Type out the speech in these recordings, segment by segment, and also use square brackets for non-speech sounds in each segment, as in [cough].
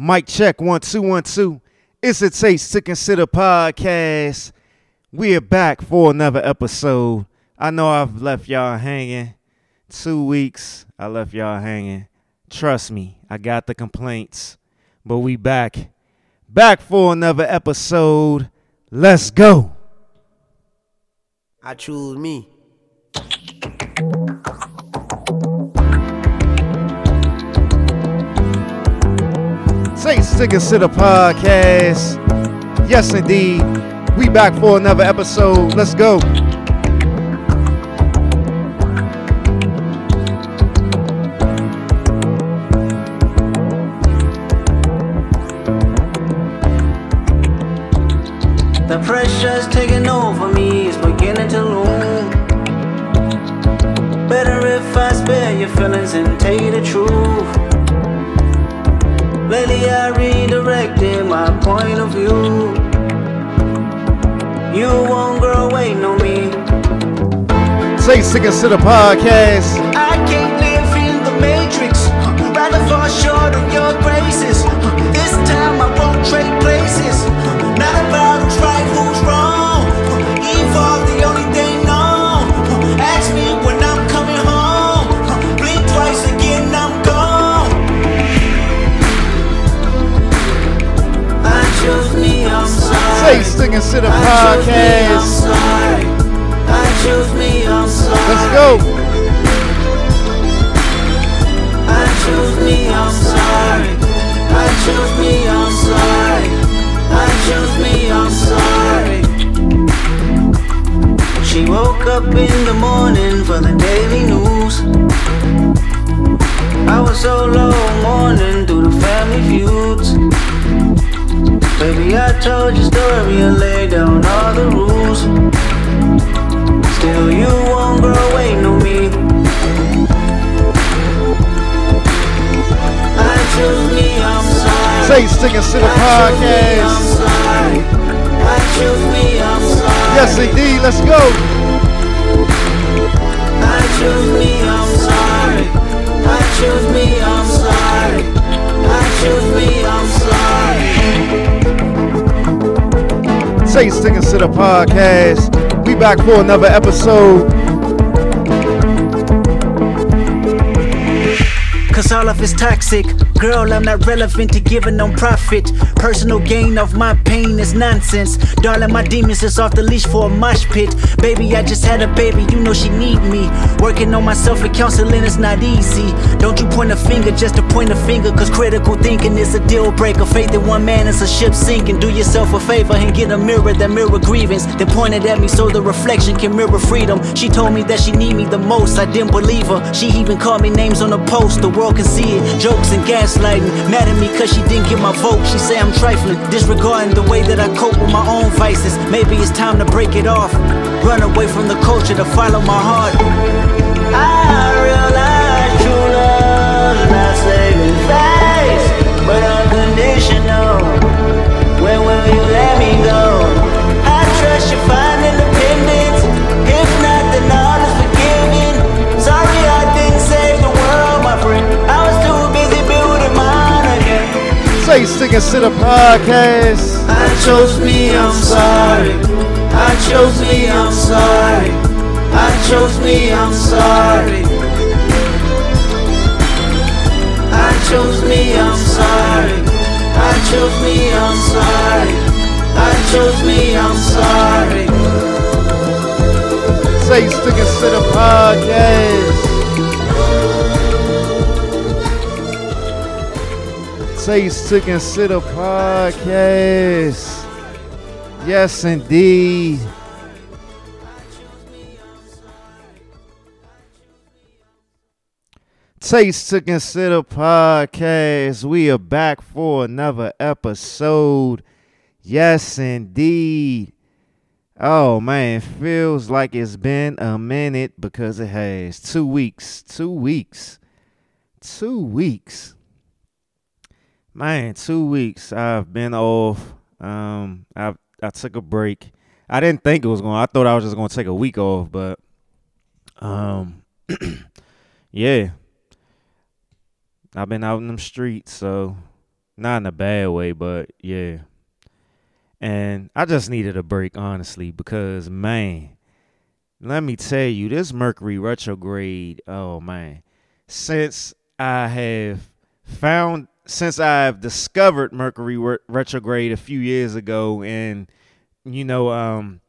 Mic check one two one two. It's a taste to consider podcast. We're back for another episode. I know I've left y'all hanging. Two weeks, I left y'all hanging. Trust me, I got the complaints. But we back. Back for another episode. Let's go. I choose me. Taste to consider podcast. Yes, indeed. We back for another episode. Let's go. I redirected my point of view. You won't grow away, no me. Taste to consider podcast. I can't live in the matrix. Rather fall short of your graces. This time I won't trade places. Sorry. Taste to consider I chose me, I'm podcast. sorry. I chose me, I'm sorry. Let's go. I choose me, I'm sorry. I choose me, I'm sorry. I choose me, I'm sorry. She woke up in the morning for the daily news. I was so low mourning through the family feuds. Baby, I told your story and laid down all the rules. Still, you won't grow away, no me. I choose me, I'm sorry. Taste to consider I choose me, I'm podcast. sorry. I choose me, I'm sorry. Yes, indeed. Let's go. I choose me, I'm sorry. I choose me, I'm sorry. I choose me, I'm to the podcast. We back for another episode. Cause all of it's toxic. Girl, I'm not relevant to giving no profit. Personal gain of my pain is nonsense. Darling, my demons is off the leash for a mosh pit. Baby, I just had a baby, you know she need me. Working on myself and counseling is not easy. Don't you point a finger just to point a finger, cause critical thinking is a deal breaker. Faith in one man is a ship sinking. Do yourself a favor and get a mirror that mirror grievance. Point it at me so the reflection can mirror freedom. She told me that she need me the most. I didn't believe her. She even called me names on the post. The world can see it. Jokes and gaslighting. Mad at me cause she didn't get my vote. She say I'm trifling. Disregarding the way that I cope with my own vices. Maybe it's time to break it off. Run away from the culture to follow my heart. I realize true love is not saving face, but unconditional. When will you let me go? Taste to consider podcast. I chose me, I'm sorry. I chose me, I'm sorry. I chose me, I'm sorry. I chose me, I'm sorry. I chose me, I'm sorry. I chose me, I'm sorry. Consider podcast. Taste to consider podcast. Yes, indeed. Taste to consider podcast. We are back for another episode. Yes, indeed. Oh man, feels like it's been a minute because it has two weeks. Two weeks. Two weeks. Man, two weeks. I've been off. Um, I I took a break. I didn't think it was going. I thought I was just going to take a week off, but um, [clears throat] yeah. I've been out in them streets, so not in a bad way, but yeah. And I just needed a break, honestly, because man, let me tell you, this Mercury retrograde, oh man, since I have found, since I've discovered Mercury re- retrograde a few years ago, and you know, um,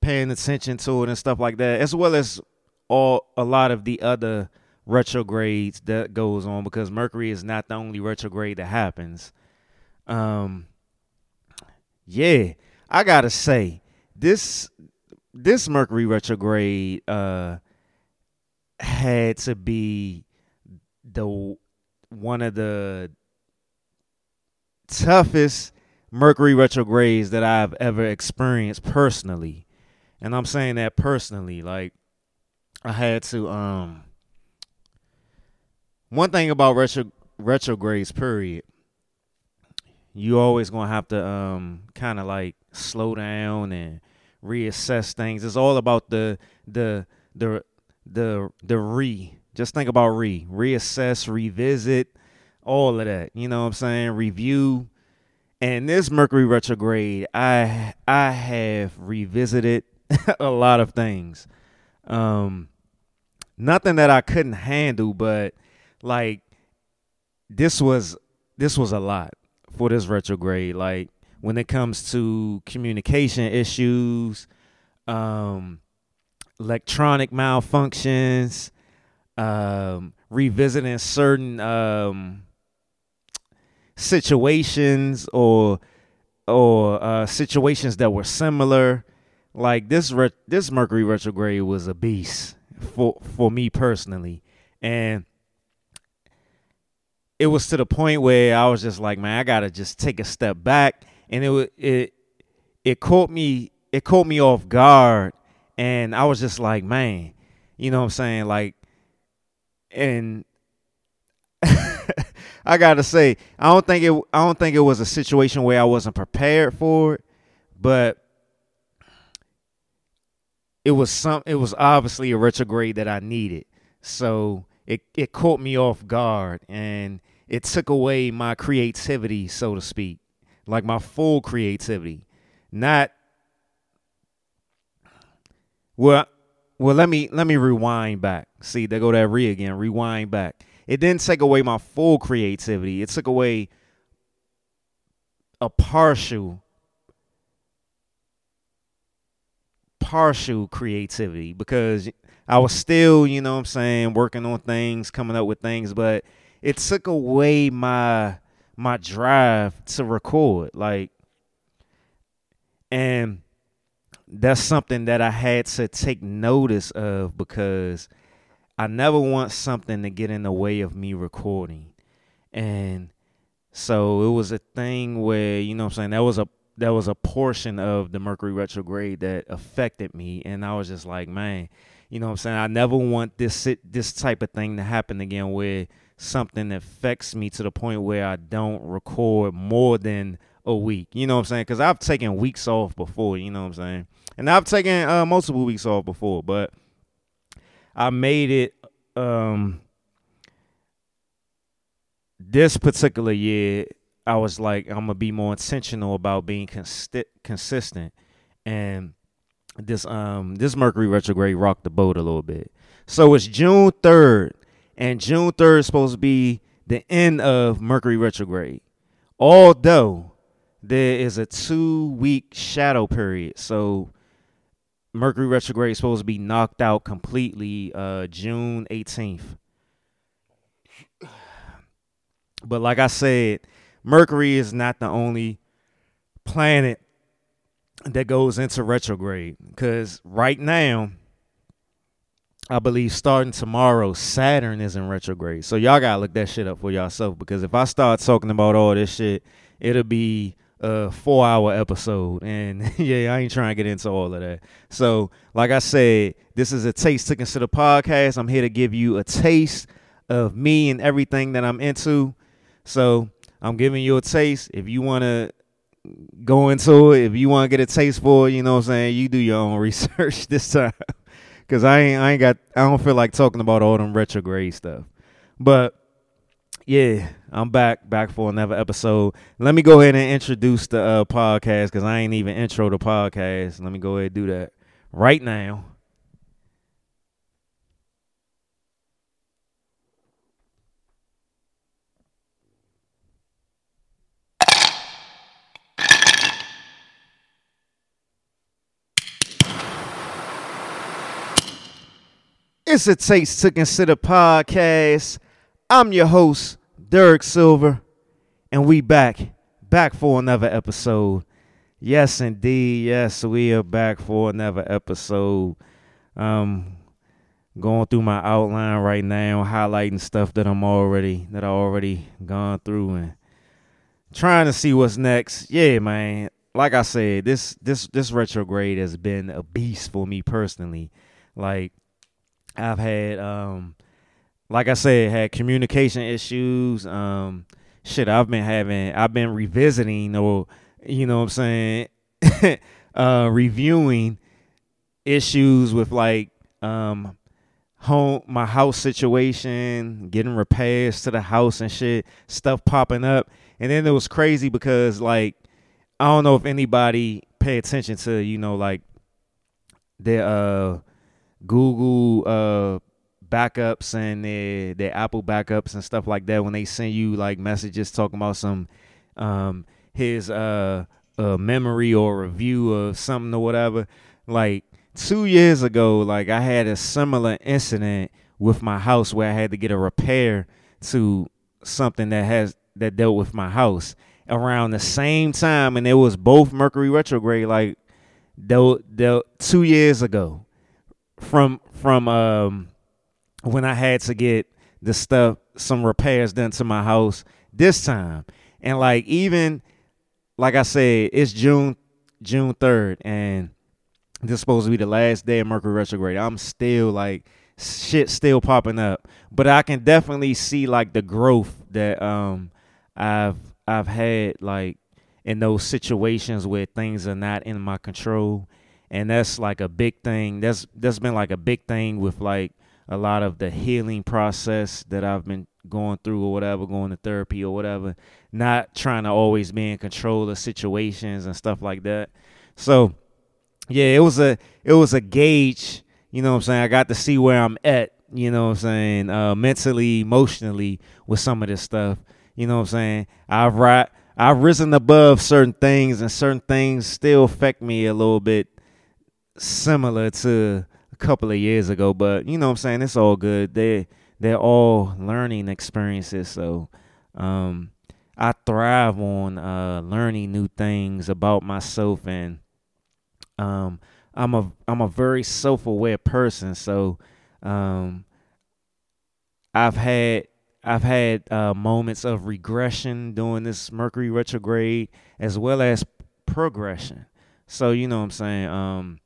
paying attention to it and stuff like that, as well as all a lot of the other retrogrades that goes on because Mercury is not the only retrograde that happens. Um yeah, I got to say this this Mercury retrograde uh had to be the one of the toughest Mercury retrogrades that I've ever experienced personally. And I'm saying that personally like I had to um one thing about retro retrogrades period you always gonna have to um kind of like slow down and reassess things it's all about the the the the the re just think about re reassess revisit all of that you know what i'm saying? Review. And this mercury retrograde i i have revisited [laughs] a lot of things. Um nothing that i couldn't handle but like this was this was a lot for this retrograde. Like when it comes to communication issues um electronic malfunctions um revisiting certain um situations or or uh situations that were similar. Like this re- this mercury retrograde was a beast for for me personally. And it was to the point where I was just like, man, I gotta just take a step back, and it it it caught me it caught me off guard, and I was just like, man, you know what I'm saying, like, and [laughs] I gotta say, I don't think it I don't think it was a situation where I wasn't prepared for it, but it was some it was obviously a retrograde that I needed. So it it caught me off guard and it took away my creativity, so to speak, like my full creativity. Not well. Well, let me let me rewind back. See, they go that re again. Rewind back. It didn't take away my full creativity. It took away a partial partial creativity because I was still, you know what I'm saying, working on things, coming up with things, but it took away my my drive to record like and that's something that I had to take notice of because I never want something to get in the way of me recording. And so it was a thing where, you know what I'm saying, that was a that was a portion of the Mercury retrograde that affected me and I was just like, man, you know what I'm saying, I never want this this type of thing to happen again where something affects me to the point where I don't record more than a week. You know what I'm saying? Because I've taken weeks off before. You know what I'm saying? And I've taken uh, multiple weeks off before, but I made it. Um, this particular year, I was like, I'm gonna be more intentional about being consti- consistent, and this um this Mercury retrograde rocked the boat a little bit. So it's June third and June 3rd is supposed to be the end of Mercury retrograde. Although there is a two week shadow period. So Mercury retrograde is supposed to be knocked out completely uh, June 18th. But like I said, Mercury is not the only planet that goes into retrograde because right now I believe starting tomorrow, Saturn is in retrograde. So y'all gotta look that shit up for yourself because if I start talking about all this shit, it'll be a four hour episode. And [laughs] yeah, I ain't trying to get into all of that. So, like I said, this is a Taste to Consider podcast. I'm here to give you a taste of me and everything that I'm into. So I'm giving you a taste. If you wanna go into it, if you want to get a taste for it, you know what I'm saying, you do your own [laughs] research this time. Cause I ain't I ain't got I don't feel like talking about all them retrograde stuff. But Yeah, I'm back, back for another episode. Let me go ahead and introduce the uh, podcast because I ain't even intro the podcast. Let me go ahead and do that right now. It's a Taste to Consider podcast. I'm your host, Derek Silver, and we back, back for another episode. Yes, indeed. Yes, we are back for another episode. Um, going through my outline right now, highlighting stuff that I'm already that I already gone through and trying to see what's next. Yeah, man. Like I said, this this this retrograde has been a beast for me personally. Like I've had um like I said, had communication issues. Um shit, I've been having I've been revisiting or you know what I'm saying [laughs] uh reviewing issues with like um home my house situation, getting repairs to the house and shit, stuff popping up. And then it was crazy because like I don't know if anybody pay attention to, you know, like their uh Google uh backups and their their Apple backups and stuff like that when they send you like messages talking about some um his uh, uh memory or review of something or whatever. Like two years ago, like I had a similar incident with my house where I had to get a repair to something that has that dealt with my house around the same time, and it was both Mercury retrograde, like though two years ago from from um when I had to get the stuff some repairs done to my house this time. And like even like I said, it's June June 3rd and this is supposed to be the last day of Mercury retrograde. I'm still like shit still popping up. But I can definitely see like the growth that um I've I've had like in those situations where things are not in my control and that's like a big thing that's that's been like a big thing with like a lot of the healing process that I've been going through or whatever going to therapy or whatever not trying to always be in control of situations and stuff like that. So yeah it was a it was a gauge you know what I'm saying? I got to see where I'm at you know what I'm saying uh mentally emotionally with some of this stuff you know what I'm saying? I've right I've risen above certain things and certain things still affect me a little bit similar to couple of years ago, but you know I'm saying, it's all good. They they're all learning experiences, so um I thrive on uh learning new things about myself and um I'm a I'm a very self-aware person, so um I've had I've had uh, moments of regression during this Mercury retrograde as well as progression. So you know what I'm saying. Um,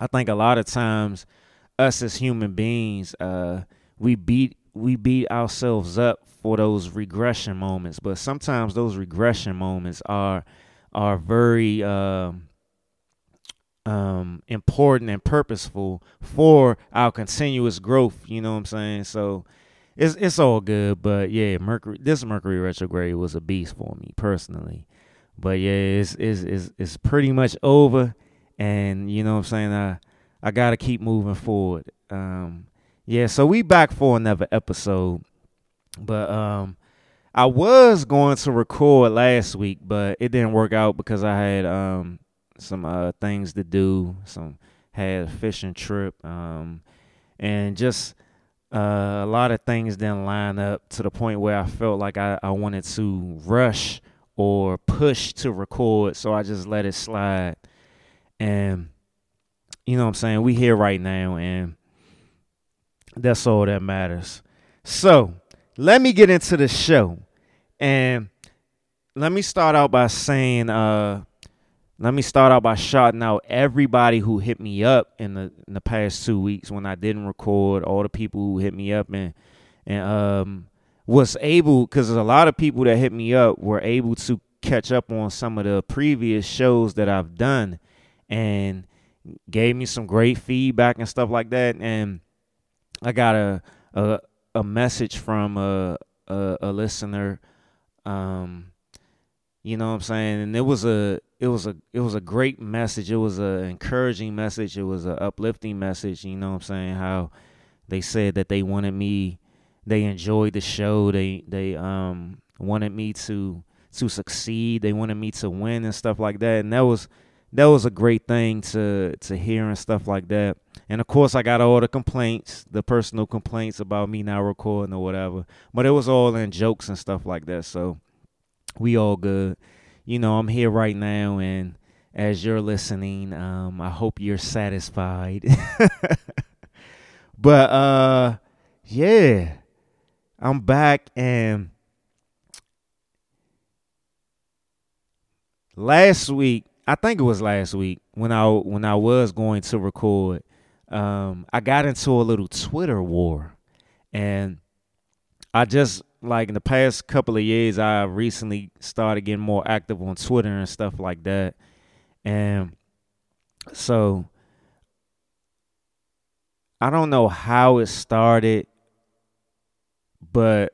I think a lot of times us as human beings, uh, we beat we beat ourselves up for those regression moments, but sometimes those regression moments are are very um, um, important and purposeful for our continuous growth. You know what I'm saying? So it's it's all good, but yeah, Mercury this Mercury retrograde was a beast for me personally. But yeah, it's it's it's, it's pretty much over and you know what I'm saying I I gotta keep moving forward. Um, yeah, so we back for another episode, but um, I was going to record last week, but it didn't work out because I had um some uh things to do, some had a fishing trip, um, and just uh, a lot of things didn't line up to the point where I felt like I, I wanted to rush or push to record, so I just let it slide. And you know what I'm saying? We here right now and that's all that matters. So, let me get into the show. And let me start out by saying uh let me start out by shouting out everybody who hit me up in the in the past two weeks when I didn't record. All the people who hit me up and and um was able because a lot of people that hit me up were able to catch up on some of the previous shows that I've done and gave me some great feedback and stuff like that. And I got a a, a message from a a, a listener. Um, you know what I'm saying? And it was a it was a it was a great message. It was a encouraging message. It was an uplifting message. You know what I'm saying? How they said that they wanted me, they enjoyed the show. They they um wanted me to to succeed. They wanted me to win and stuff like that. And that was that was a great thing to to hear and stuff like that. And of course, I got all the complaints, the personal complaints about me not recording or whatever. But it was all in jokes and stuff like that. So we all good. You know, I'm here right now, and as you're listening, um, I hope you're satisfied. [laughs] but uh, yeah, I'm back and. Last week, I think it was last week when I when I was going to record, um, I got into a little Twitter war, and I just like in the past couple of years, I recently started getting more active on Twitter and stuff like that, and so I don't know how it started, but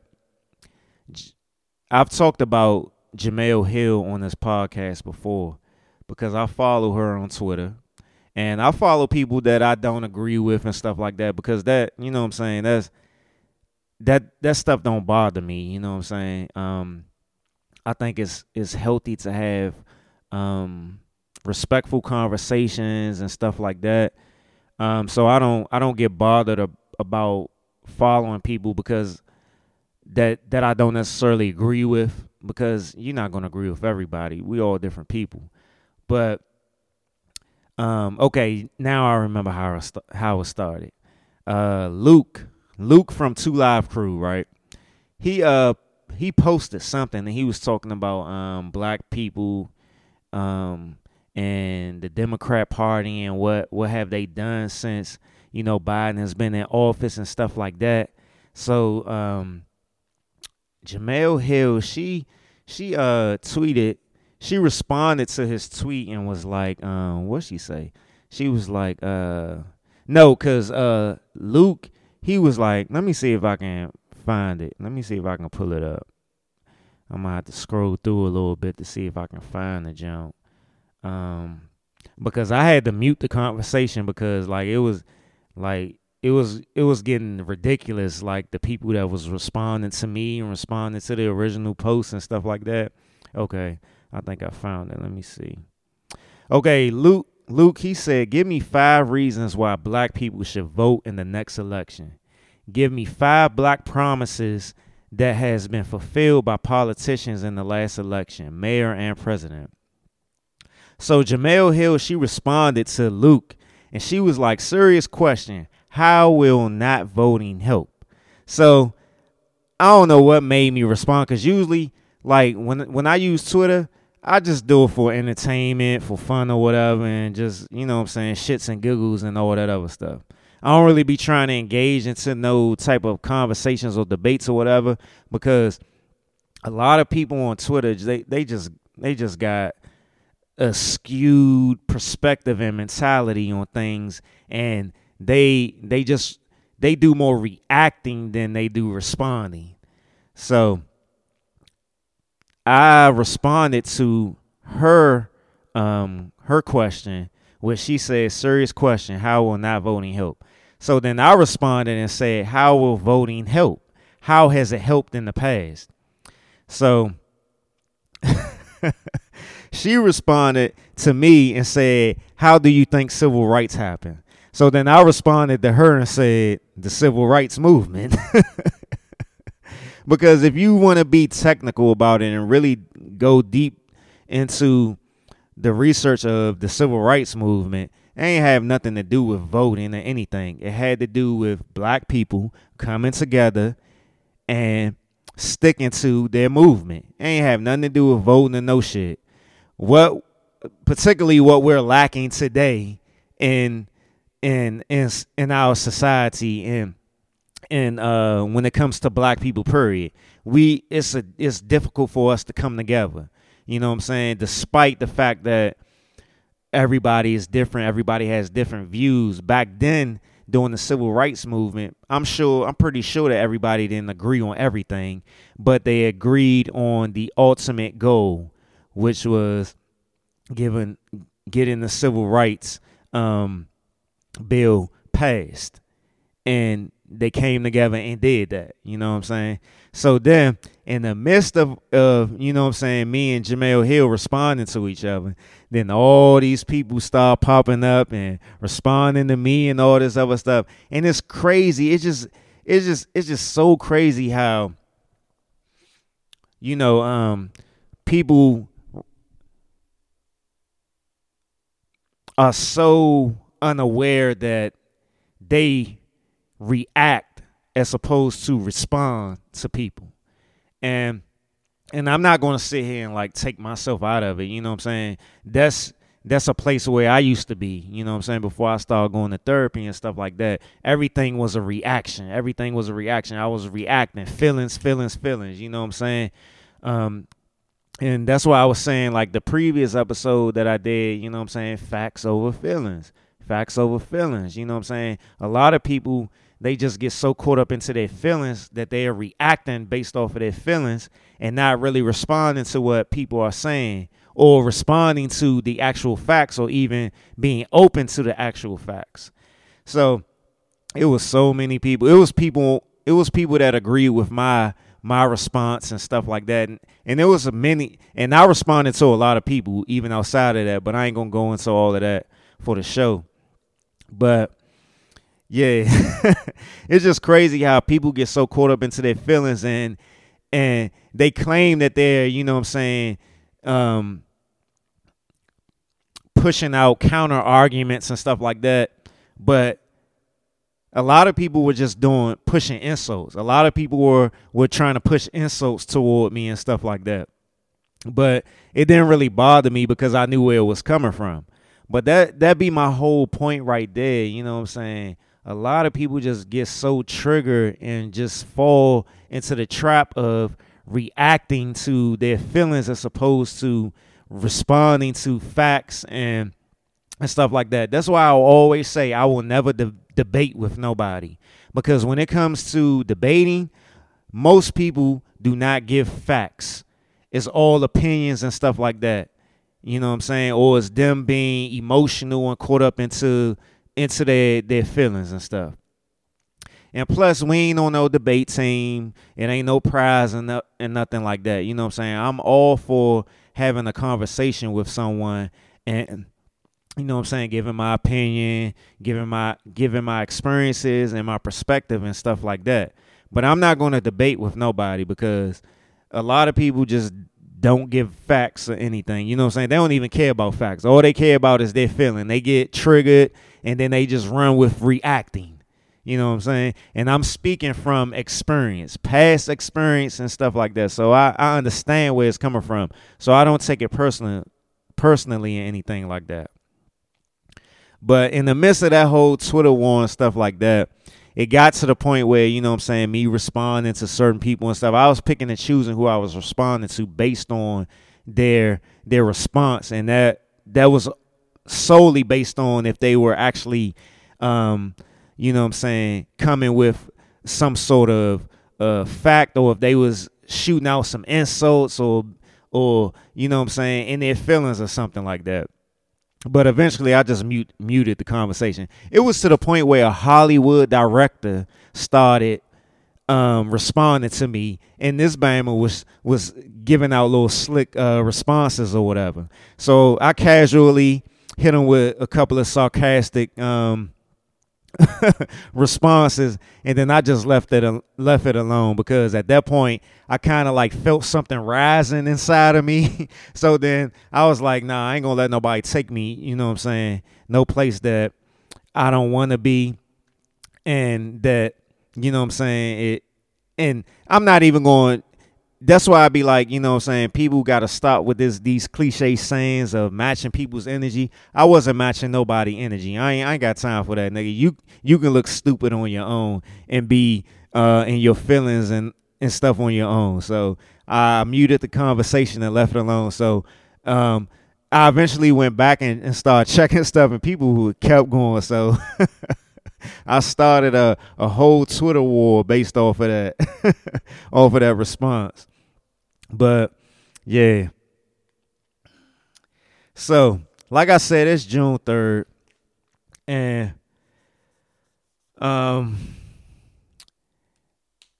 I've talked about Jemele Hill on this podcast before because I follow her on Twitter. And I follow people that I don't agree with and stuff like that because that, you know what I'm saying, that's that that stuff don't bother me, you know what I'm saying? Um I think it's it's healthy to have um respectful conversations and stuff like that. Um so I don't I don't get bothered ab- about following people because that that I don't necessarily agree with because you're not going to agree with everybody. We all different people. But um, okay, now I remember how it st- how it started. Uh, Luke, Luke from Two Live Crew, right? He uh he posted something and he was talking about um black people um and the Democrat Party and what what have they done since you know Biden has been in office and stuff like that. So um Jemele Hill, she she uh tweeted she responded to his tweet and was like, um, what she say? She was like, uh, no, cause uh, Luke, he was like, let me see if I can find it. Let me see if I can pull it up. I'm gonna have to scroll through a little bit to see if I can find the jump. Um, because I had to mute the conversation because like it was like it was it was getting ridiculous. Like the people that was responding to me and responding to the original post and stuff like that. Okay. I think I found it. Let me see. Okay, Luke. Luke, he said, "Give me five reasons why black people should vote in the next election. Give me five black promises that has been fulfilled by politicians in the last election, mayor and president." So Jemele Hill, she responded to Luke, and she was like, "Serious question: How will not voting help?" So I don't know what made me respond, cause usually, like when when I use Twitter I just do it for entertainment, for fun or whatever, and just, you know what I'm saying, shits and giggles and all that other stuff. I don't really be trying to engage into no type of conversations or debates or whatever because a lot of people on Twitter they they just they just got a skewed perspective and mentality on things and they they just they do more reacting than they do responding. So I responded to her um her question, which she said, serious question, how will not voting help? So then I responded and said, How will voting help? How has it helped in the past? So [laughs] she responded to me and said, How do you think civil rights happened? So then I responded to her and said, The civil rights movement. [laughs] because if you want to be technical about it and really go deep into the research of the civil rights movement, it ain't have nothing to do with voting or anything. It had to do with black people coming together and sticking to their movement. It ain't have nothing to do with voting or no shit. What particularly what we're lacking today in in in in our society and and uh, when it comes to black people, period, we it's a it's difficult for us to come together. You know what I'm saying? Despite the fact that everybody is different, everybody has different views. Back then, during the civil rights movement. I'm sure, I'm pretty sure that everybody didn't agree on everything, but they agreed on the ultimate goal, which was given getting the civil rights um, bill passed, and they came together and did that. You know what I'm saying? So then, in the midst of, of you know what I'm saying, me and Jemele Hill responding to each other, then all these people start popping up and responding to me and all this other stuff. And it's crazy. It's just it's just it's just so crazy how you know um people are so unaware that they react as opposed to respond to people. And and I'm not going to sit here and like take myself out of it, you know what I'm saying? That's that's a place where I used to be, you know what I'm saying, before I started going to therapy and stuff like that. Everything was a reaction. Everything was a reaction. I was reacting, feelings, feelings, feelings, you know what I'm saying? Um and that's why I was saying like the previous episode that I did, you know what I'm saying, facts over feelings. Facts over feelings, you know what I'm saying? A lot of people they just get so caught up into their feelings that they are reacting based off of their feelings and not really responding to what people are saying or responding to the actual facts or even being open to the actual facts. So it was so many people. It was people it was people that agreed with my my response and stuff like that. And, and there was a many and I responded to a lot of people even outside of that, but I ain't gonna go into all of that for the show. But yeah, [laughs] it's just crazy how people get so caught up into their feelings and and they claim that they're, you know what I'm saying, um, pushing out counter arguments and stuff like that. But a lot of people were just doing pushing insults. A lot of people were were trying to push insults toward me and stuff like that. But it didn't really bother me because I knew where it was coming from. But that that be my whole point right there, you know what I'm saying? A lot of people just get so triggered and just fall into the trap of reacting to their feelings as opposed to responding to facts and and stuff like that. That's why I always say I will never de- debate with nobody because when it comes to debating, most people do not give facts. It's all opinions and stuff like that. You know what I'm saying? Or it's them being emotional and caught up into into their their feelings and stuff. And plus, we ain't on no debate team. It ain't no prize and, no, and nothing like that. You know what I'm saying? I'm all for having a conversation with someone and you know what I'm saying, giving my opinion, giving my giving my experiences and my perspective and stuff like that. But I'm not going to debate with nobody because a lot of people just don't give facts or anything. You know what I'm saying? They don't even care about facts. All they care about is their feeling. They get triggered and then they just run with reacting. You know what I'm saying? And I'm speaking from experience, past experience and stuff like that. So I, I understand where it's coming from. So I don't take it personally personally or anything like that. But in the midst of that whole Twitter war and stuff like that, it got to the point where, you know what I'm saying, me responding to certain people and stuff, I was picking and choosing who I was responding to based on their their response. And that that was solely based on if they were actually um, you know what I'm saying, coming with some sort of uh fact or if they was shooting out some insults or or you know what I'm saying, in their feelings or something like that. But eventually, I just mute, muted the conversation. It was to the point where a Hollywood director started um, responding to me, and this Bama was was giving out little slick uh, responses or whatever. So I casually hit him with a couple of sarcastic um, [laughs] responses, and then I just left it left it alone because at that point I kind of like felt something rising inside of me. [laughs] so then I was like, nah, I ain't gonna let nobody take me. You know what I'm saying? No place that I don't want to be, and that you know what I'm saying it. And I'm not even going that's why I be like, you know what I'm saying, people gotta stop with this these cliche sayings of matching people's energy. I wasn't matching nobody energy. I ain't I ain't got time for that, nigga. You you can look stupid on your own and be uh in your feelings and, and stuff on your own. So I muted the conversation and left it alone. So um I eventually went back and, and started [laughs] checking stuff and people who kept going. So [laughs] I started a, a whole Twitter war based off of that, [laughs] off of that response. But yeah. So, like I said, it's June 3rd. And um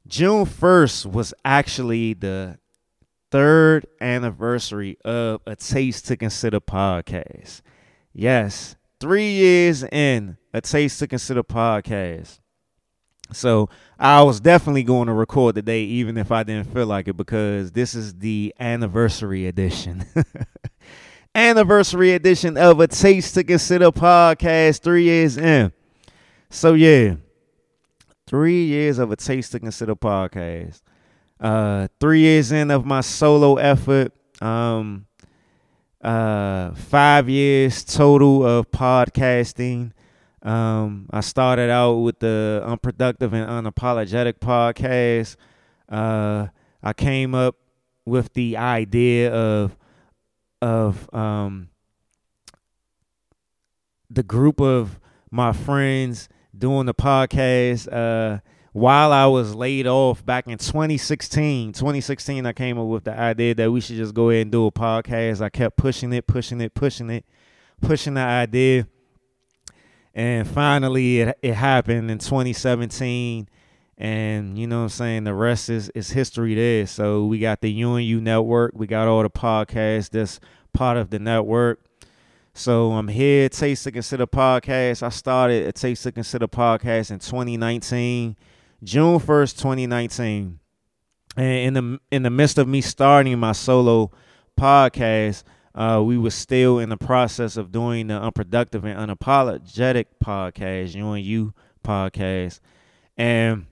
June 1st was actually the third anniversary of A Taste to Consider podcast. Yes, three years in A Taste to Consider podcast. So I was definitely going to record today, even if I didn't feel like it, because this is the anniversary edition. [laughs] anniversary edition of A Taste to Consider podcast, three years in. So, yeah, three years of A Taste to Consider podcast. Uh, three years in of my solo effort. Um, uh, five years total of podcasting. Um, I started out with the unproductive and unapologetic podcast. Uh, I came up with the idea of of um, the group of my friends doing the podcast uh, while I was laid off back in 2016. 2016, I came up with the idea that we should just go ahead and do a podcast. I kept pushing it, pushing it, pushing it, pushing the idea. And finally, it, it happened in 2017. And you know what I'm saying? The rest is, is history there. So we got the UNU network. We got all the podcasts that's part of the network. So I'm here, Taste to Consider podcast. I started a Taste to Consider podcast in 2019, June 1st, 2019. And in the in the midst of me starting my solo podcast, uh, we were still in the process of doing the unproductive and unapologetic podcast, you and you podcast. And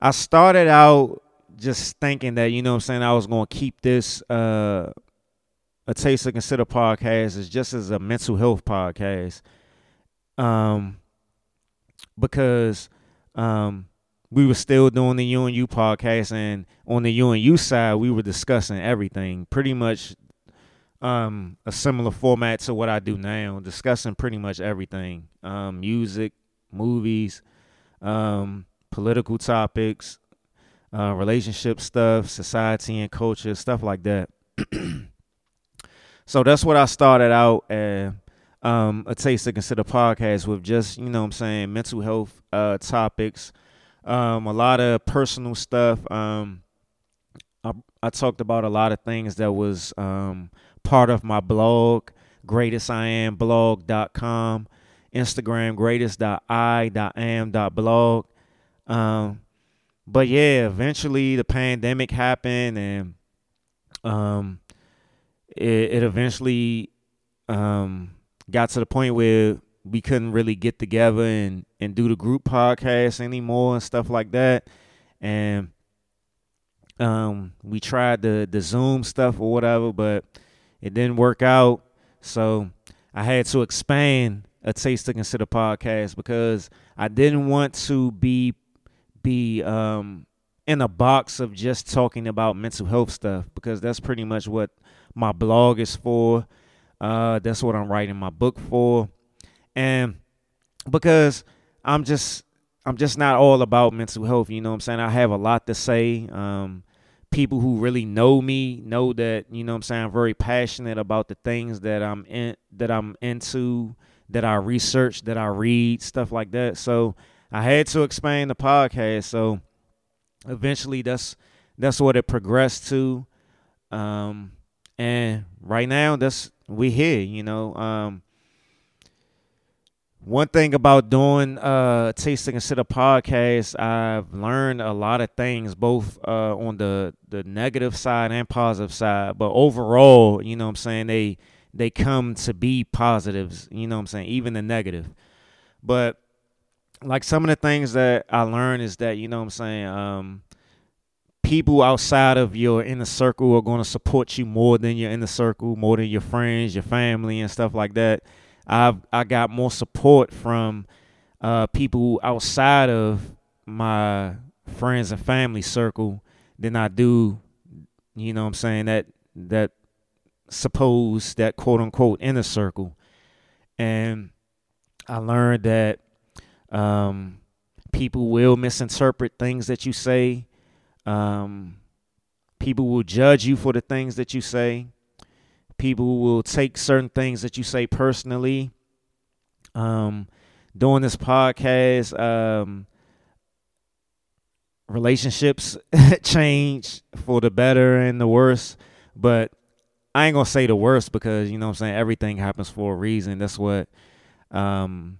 I started out just thinking that, you know I'm saying, I was to keep this uh, a Taste to Consider podcast as just as a mental health podcast. Um, because um, we were still doing the UNU podcast, and on the UNU side, we were discussing everything, pretty much um, a similar format to what I do now, discussing pretty much everything um, music, movies, um, political topics, uh, relationship stuff, society and culture, stuff like that. [clears throat] so that's what I started out at um, a taste to consider podcast with just, you know what I'm saying, mental health uh, topics, um, a lot of personal stuff. Um, I, I, talked about a lot of things that was um, part of my blog, greatestiamblog.com, Instagram, greatest.i.am.blog. Um, but yeah, eventually the pandemic happened and um it, it eventually um got to the point where we couldn't really get together and and do the group podcast anymore and stuff like that. And um we tried the the Zoom stuff or whatever, but it didn't work out. So I had to expand a taste to consider podcast because I didn't want to be be um, in a box of just talking about mental health stuff because that's pretty much what my blog is for. Uh, that's what I'm writing my book for, and because I'm just I'm just not all about mental health. You know what I'm saying? I have a lot to say. Um, people who really know me know that you know what I'm saying I'm very passionate about the things that I'm in that I'm into, that I research, that I read, stuff like that. So I had to expand the podcast. So eventually that's that's what it progressed to. Um and right now that's we here, you know. Um one thing about doing uh taste to consider podcast i've learned a lot of things both uh on the the negative side and positive side but overall you know what i'm saying they they come to be positives you know what i'm saying even the negative but like some of the things that I learned is that you know what I'm saying um, people outside of your inner circle are going to support you more than your inner circle, more than your friends, your family, and stuff like that. I've I got more support from uh, people outside of my friends and family circle than I do, you know what I'm saying that that suppose that quote unquote inner circle. and I learned that um, people will misinterpret things that you say. Um, people will judge you for the things that you say. People will take certain things that you say personally. Um, doing this podcast, um, relationships [laughs] change for the better and the worse. But I ain't gonna say the worst because you know I'm saying everything happens for a reason. That's what um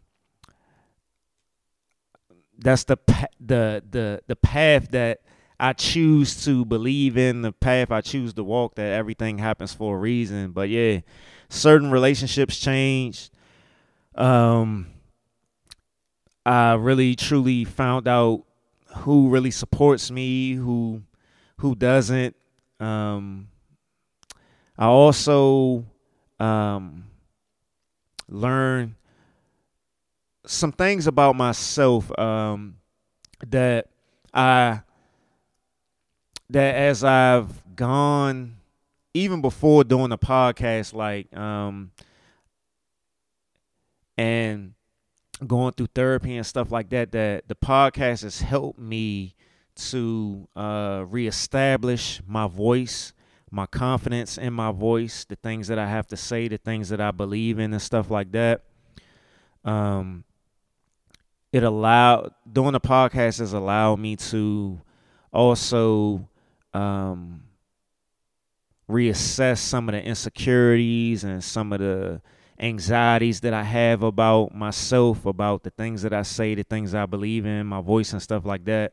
that's the the the the path that I choose to believe in, the path I choose to walk that everything happens for a reason. But yeah, certain relationships change. Um I really truly found out who really supports me, who who doesn't. Um, I also um, learned some things about myself um, that I that as I've gone even before doing the podcast like um and going through therapy and stuff like that that the podcast has helped me to uh, reestablish my voice my confidence in my voice the things that i have to say the things that i believe in and stuff like that. Um it allowed doing the podcast has allowed me to also um reassess some of the insecurities and some of the anxieties that I have about myself, about the things that I say, the things I believe in, my voice and stuff like that.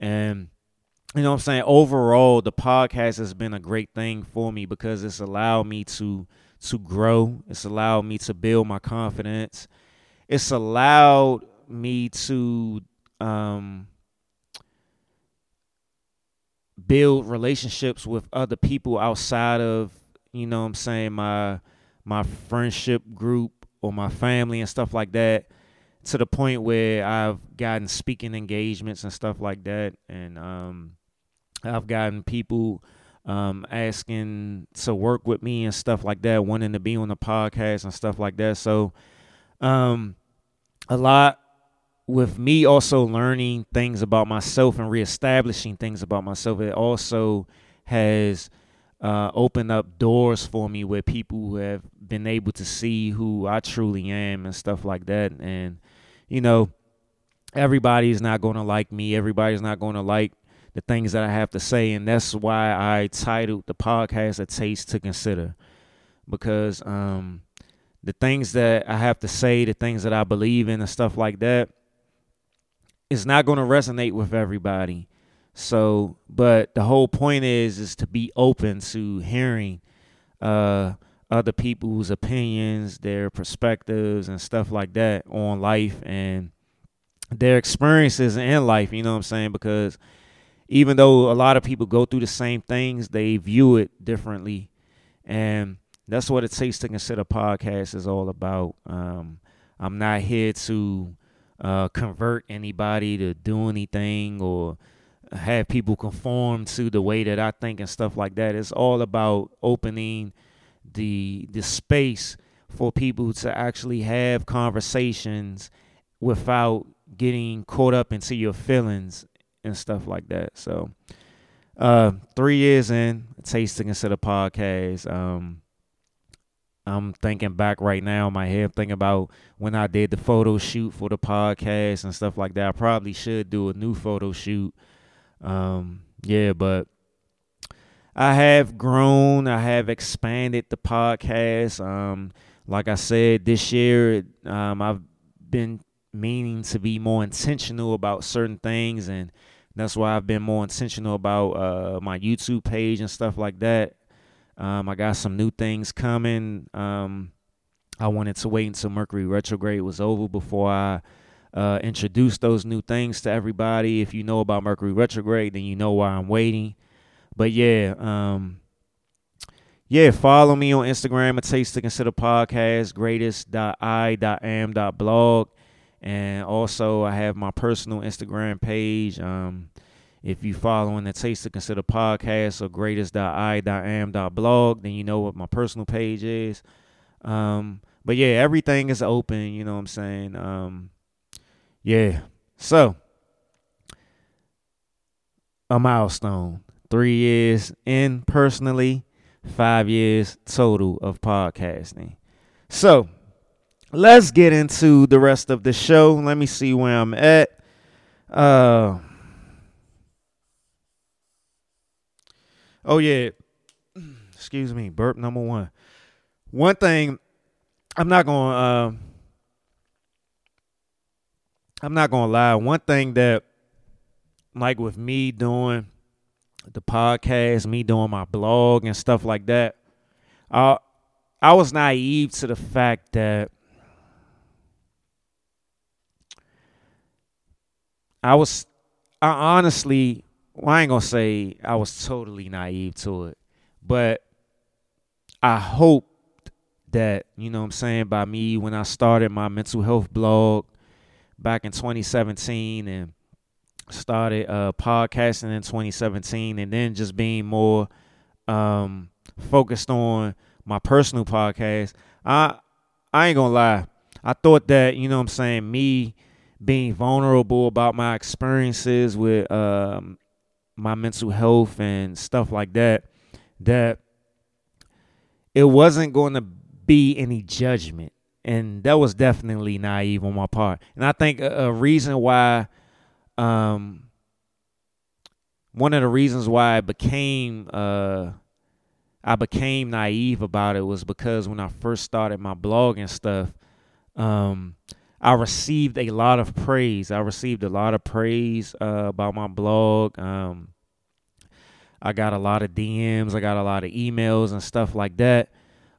And you know what I'm saying? Overall, the podcast has been a great thing for me because it's allowed me to to grow. It's allowed me to build my confidence. It's allowed me to um build relationships with other people outside of, you know I'm saying, my my friendship group or my family and stuff like that to the point where I've gotten speaking engagements and stuff like that and um, I've gotten people um, asking to work with me and stuff like that, wanting to be on the podcast and stuff like that. So um, a lot with me also learning things about myself and reestablishing things about myself, it also has uh, opened up doors for me where people who have been able to see who I truly am and stuff like that. And, you know, everybody's not going to like me. Everybody's not going to like the things that I have to say. And that's why I titled the podcast A Taste to Consider. Because um, the things that I have to say, the things that I believe in, and stuff like that, is not going to resonate with everybody. So, but the whole point is is to be open to hearing uh other people's opinions, their perspectives, and stuff like that on life and their experiences in life. You know what I'm saying? Because even though a lot of people go through the same things, they view it differently, and that's what a taste to consider podcast is all about. Um, I'm not here to uh, convert anybody to do anything or have people conform to the way that I think and stuff like that. It's all about opening the the space for people to actually have conversations without getting caught up into your feelings and stuff like that. So uh three years in, Taste to Consider podcast. Um I'm thinking back right now in my head, thinking about when I did the photo shoot for the podcast and stuff like that. I probably should do a new photo shoot. Um, yeah, but I have grown. I have expanded the podcast. Um, like I said, this year, um, I've been meaning to be more intentional about certain things, and that's why I've been more intentional about uh, my YouTube page and stuff like that. Um, I got some new things coming. Um, I wanted to wait until Mercury retrograde was over before I uh, those new things to everybody. If you know about Mercury retrograde, then you know why I'm waiting. But yeah, um, yeah, follow me on Instagram at Taste to Consider Podcast, greatest.i.am.blog. And also, I have my personal Instagram page. Um, if you following the Taste to Consider Podcast or greatest.i.am.blog, then you know what my personal page is. Um, but yeah, everything is open, you know what I'm saying? Um yeah. So a milestone. Three years in personally, five years total of podcasting. So let's get into the rest of the show. Let me see where I'm at. Uh Oh yeah. Excuse me, burp number 1. One thing I'm not to uh, I'm not to lie. One thing that like with me doing the podcast, me doing my blog and stuff like that, I I was naive to the fact that I was I honestly well, I ain't gonna say I was totally naive to it, but I hoped that, you know what I'm saying, by me when I started my mental health blog back in 2017 and started uh, podcasting in 2017 and then just being more um, focused on my personal podcast, I I ain't gonna lie. I thought that, you know what I'm saying, me being vulnerable about my experiences with um, my mental health and stuff like that, that it wasn't going to be any judgment. And that was definitely naive on my part. And I think a, a reason why, um, one of the reasons why I became, uh, I became naive about it was because when I first started my blog and stuff, um, I received a lot of praise. I received a lot of praise uh, about my blog. Um, I got a lot of DMs. I got a lot of emails and stuff like that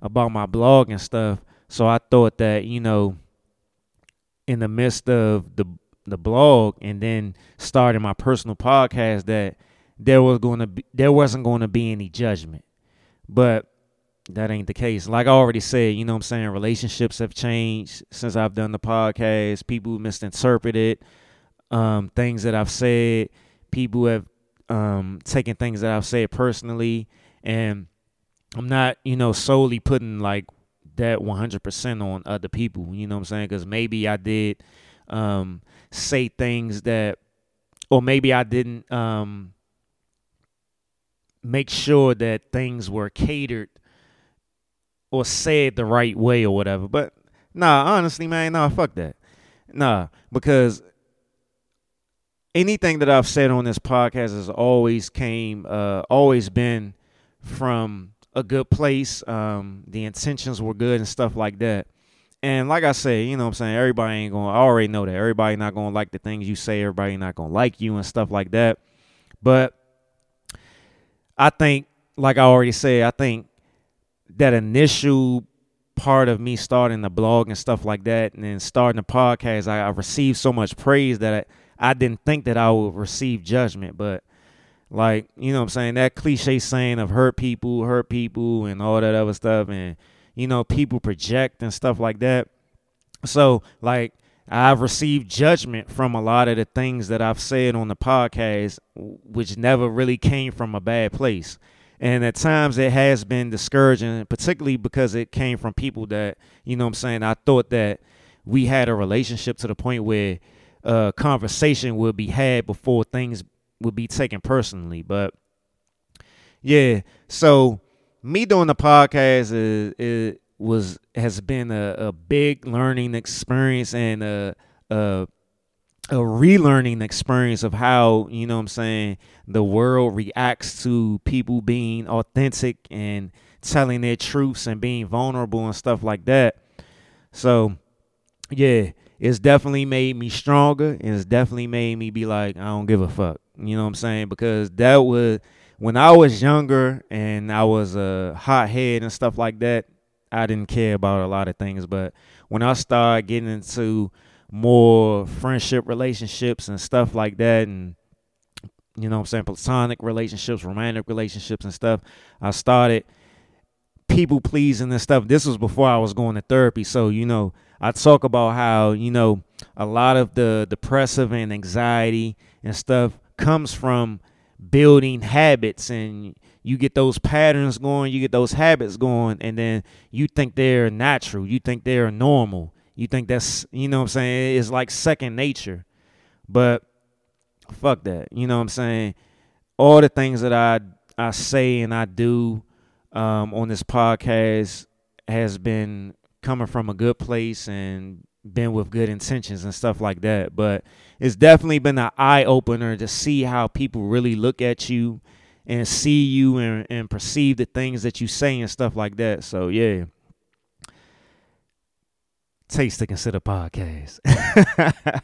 about my blog and stuff. So I thought that you know, in the midst of the the blog and then starting my personal podcast, that there was going to be there wasn't going to be any judgment, but that ain't the case. Like I already said, you know what I'm saying? Relationships have changed since I've done the podcast. People misinterpreted um, things that I've said. People have um, taken things that I've said personally. And I'm not, you know, solely putting like that 100% on other people. You know what I'm saying? Because maybe I did um, say things that, or maybe I didn't um, make sure that things were catered or said the right way or whatever. But nah, honestly, man, nah, fuck that. Nah, because anything that I've said on this podcast has always came, uh, always been from a good place. Um, the intentions were good and stuff like that. And like I say, you know what I'm saying, everybody ain't gonna I already know that. Everybody not gonna like the things you say, everybody not gonna like you and stuff like that. But I think, like I already said, I think that initial part of me starting the blog and stuff like that and then starting the podcast, I, I received so much praise that I, I didn't think that I would receive judgment. But like, you know what I'm saying? That cliche saying of hurt people, hurt people and all that other stuff and you know, people project and stuff like that. So like I've received judgment from a lot of the things that I've said on the podcast, which never really came from a bad place. And at times it has been discouraging, particularly because it came from people that, you know I'm saying, I thought that we had a relationship to the point where uh, conversation would be had before things would be taken personally. But yeah, so me doing the podcast is, is was has been a, a big learning experience and a, a a relearning experience of how, you know what I'm saying, the world reacts to people being authentic and telling their truths and being vulnerable and stuff like that. So, yeah, it's definitely made me stronger and it's definitely made me be like, I don't give a fuck. You know what I'm saying? Because that was when I was younger and I was a hothead and stuff like that, I didn't care about a lot of things. But when I started getting into more friendship relationships and stuff like that and you know I'm saying platonic relationships, romantic relationships and stuff. I started people pleasing and stuff. This was before I was going to therapy. So, you know, I talk about how, you know, a lot of the depressive and anxiety and stuff comes from building habits and you get those patterns going, you get those habits going, and then you think they're natural, you think they're normal, you think that's you know what I'm saying, it's like second nature. But fuck that. You know what I'm saying? All the things that I I say and I do um, on this podcast has been coming from a good place and been with good intentions and stuff like that. But it's definitely been an eye opener to see how people really look at you and see you and, and perceive the things that you say and stuff like that. So yeah. Taste to consider podcast. [laughs]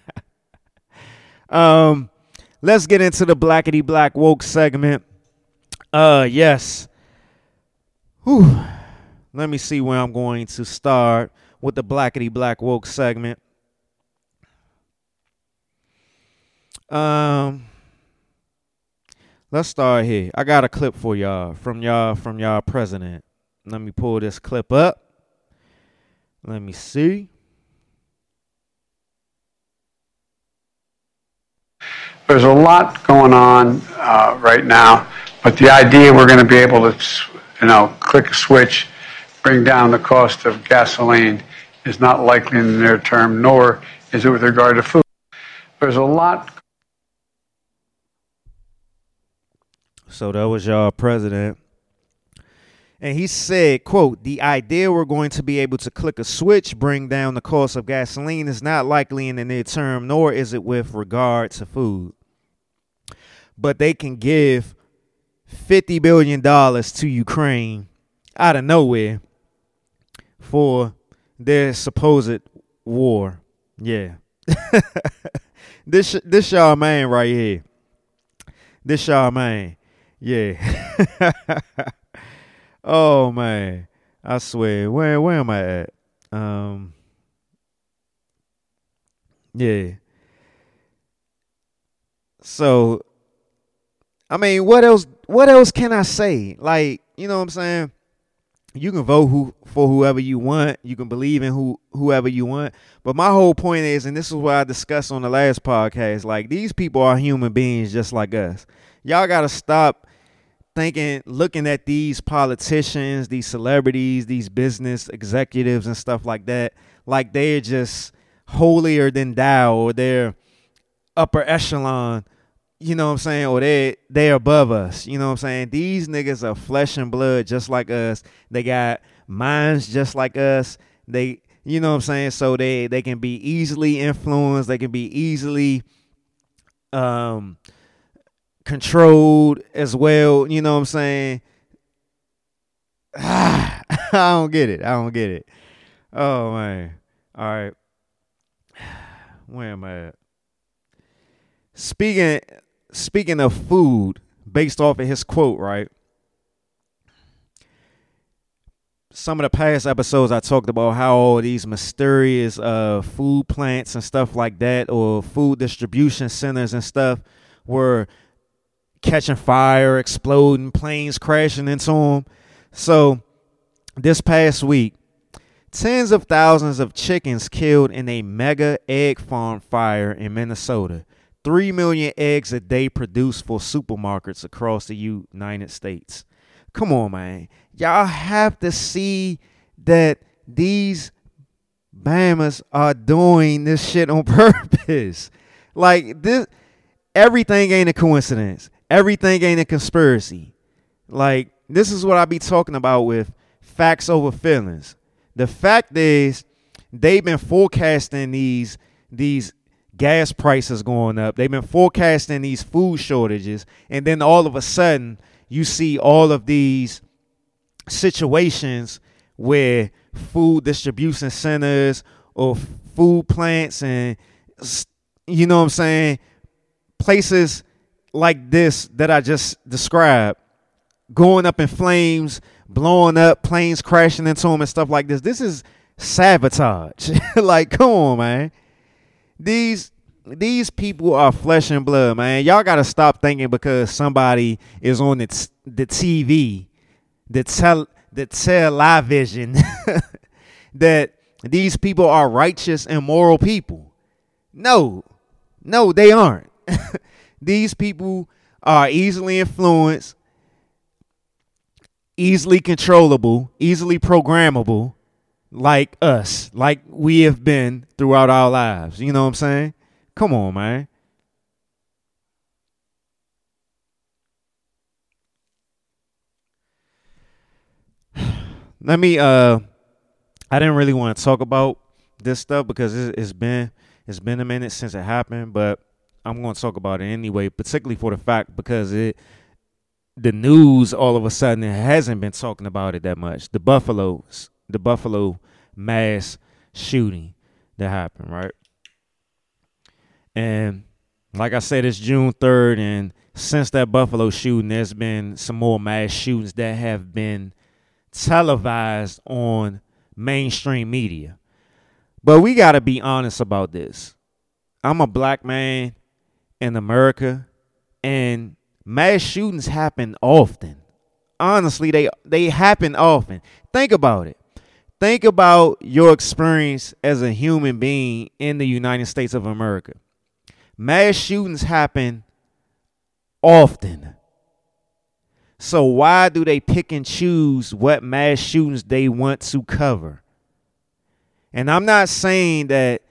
um let's get into the blackety black woke segment. Uh yes. Whew. Let me see where I'm going to start with the blackety black woke segment. Um let's start here. I got a clip for y'all from y'all from y'all president. Let me pull this clip up. Let me see. There's a lot going on uh, right now, but the idea we're going to be able to, you know, click a switch, bring down the cost of gasoline is not likely in the near term, nor is it with regard to food. There's a lot So that was y'all president. And he said, quote, the idea we're going to be able to click a switch, bring down the cost of gasoline is not likely in the near term, nor is it with regard to food. But they can give $50 billion to Ukraine out of nowhere for their supposed war. Yeah. [laughs] this this y'all man right here. This y'all man. Yeah. [laughs] oh man. I swear. Where where am I at? Um Yeah. So I mean, what else what else can I say? Like, you know what I'm saying? You can vote who for whoever you want. You can believe in who whoever you want. But my whole point is, and this is what I discussed on the last podcast, like these people are human beings just like us. Y'all gotta stop thinking, looking at these politicians, these celebrities, these business executives and stuff like that, like they're just holier than thou or they're upper echelon, you know what I'm saying, or they they're above us. You know what I'm saying? These niggas are flesh and blood just like us. They got minds just like us. They you know what I'm saying? So they they can be easily influenced, they can be easily um controlled as well. You know what I'm saying? [sighs] I don't get it. I don't get it. Oh man. All right. [sighs] Where am I at? Speaking speaking of food, based off of his quote, right? Some of the past episodes I talked about how all these mysterious uh food plants and stuff like that or food distribution centers and stuff were catching fire, exploding, planes crashing into them. So, this past week, tens of thousands of chickens killed in a mega egg farm fire in Minnesota. 3 million eggs a day produced for supermarkets across the United States. Come on, man. Y'all have to see that these Bamas are doing this shit on [laughs] purpose. Like this everything ain't a coincidence everything ain't a conspiracy. Like this is what I be talking about with facts over feelings. The fact is they've been forecasting these these gas prices going up. They've been forecasting these food shortages and then all of a sudden you see all of these situations where food distribution centers or food plants and you know what I'm saying places like this that I just described, going up in flames, blowing up, planes crashing into them and stuff like this. This is sabotage. [laughs] like, come on, man. These these people are flesh and blood, man. Y'all gotta stop thinking because somebody is on the, t- the TV, the tel the television, [laughs] that these people are righteous and moral people. No, no, they aren't. [laughs] These people are easily influenced, easily controllable, easily programmable, like us, like we have been throughout our lives. You know what I'm saying? Come on, man. [sighs] Let me uh I didn't really want to talk about this stuff because it's been it's been a minute since it happened, but I'm going to talk about it anyway, particularly for the fact because it the news all of a sudden hasn't been talking about it that much. The Buffaloes, the Buffalo mass shooting that happened, right? And like I said, it's June 3rd, and since that Buffalo shooting, there's been some more mass shootings that have been televised on mainstream media. But we got to be honest about this. I'm a black man in America, and mass shootings happen often. Honestly, they they happen often. Think about it. Think about your experience as a human being in the United States of America. Mass shootings happen often. So why do they pick and choose what mass shootings they want to cover? And I'm not saying that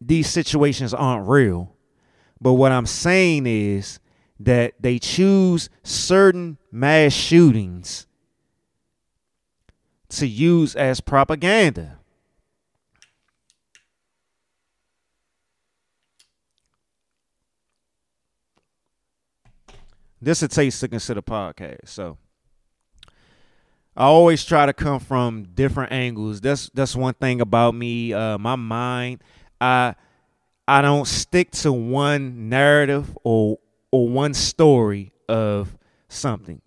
these situations aren't real, but what I'm saying is that they choose certain mass shootings to use as propaganda. This is a taste to consider podcast. So I always try to come from different angles. That's that's one thing about me. Uh, my mind, I I don't stick to one narrative or or one story of something.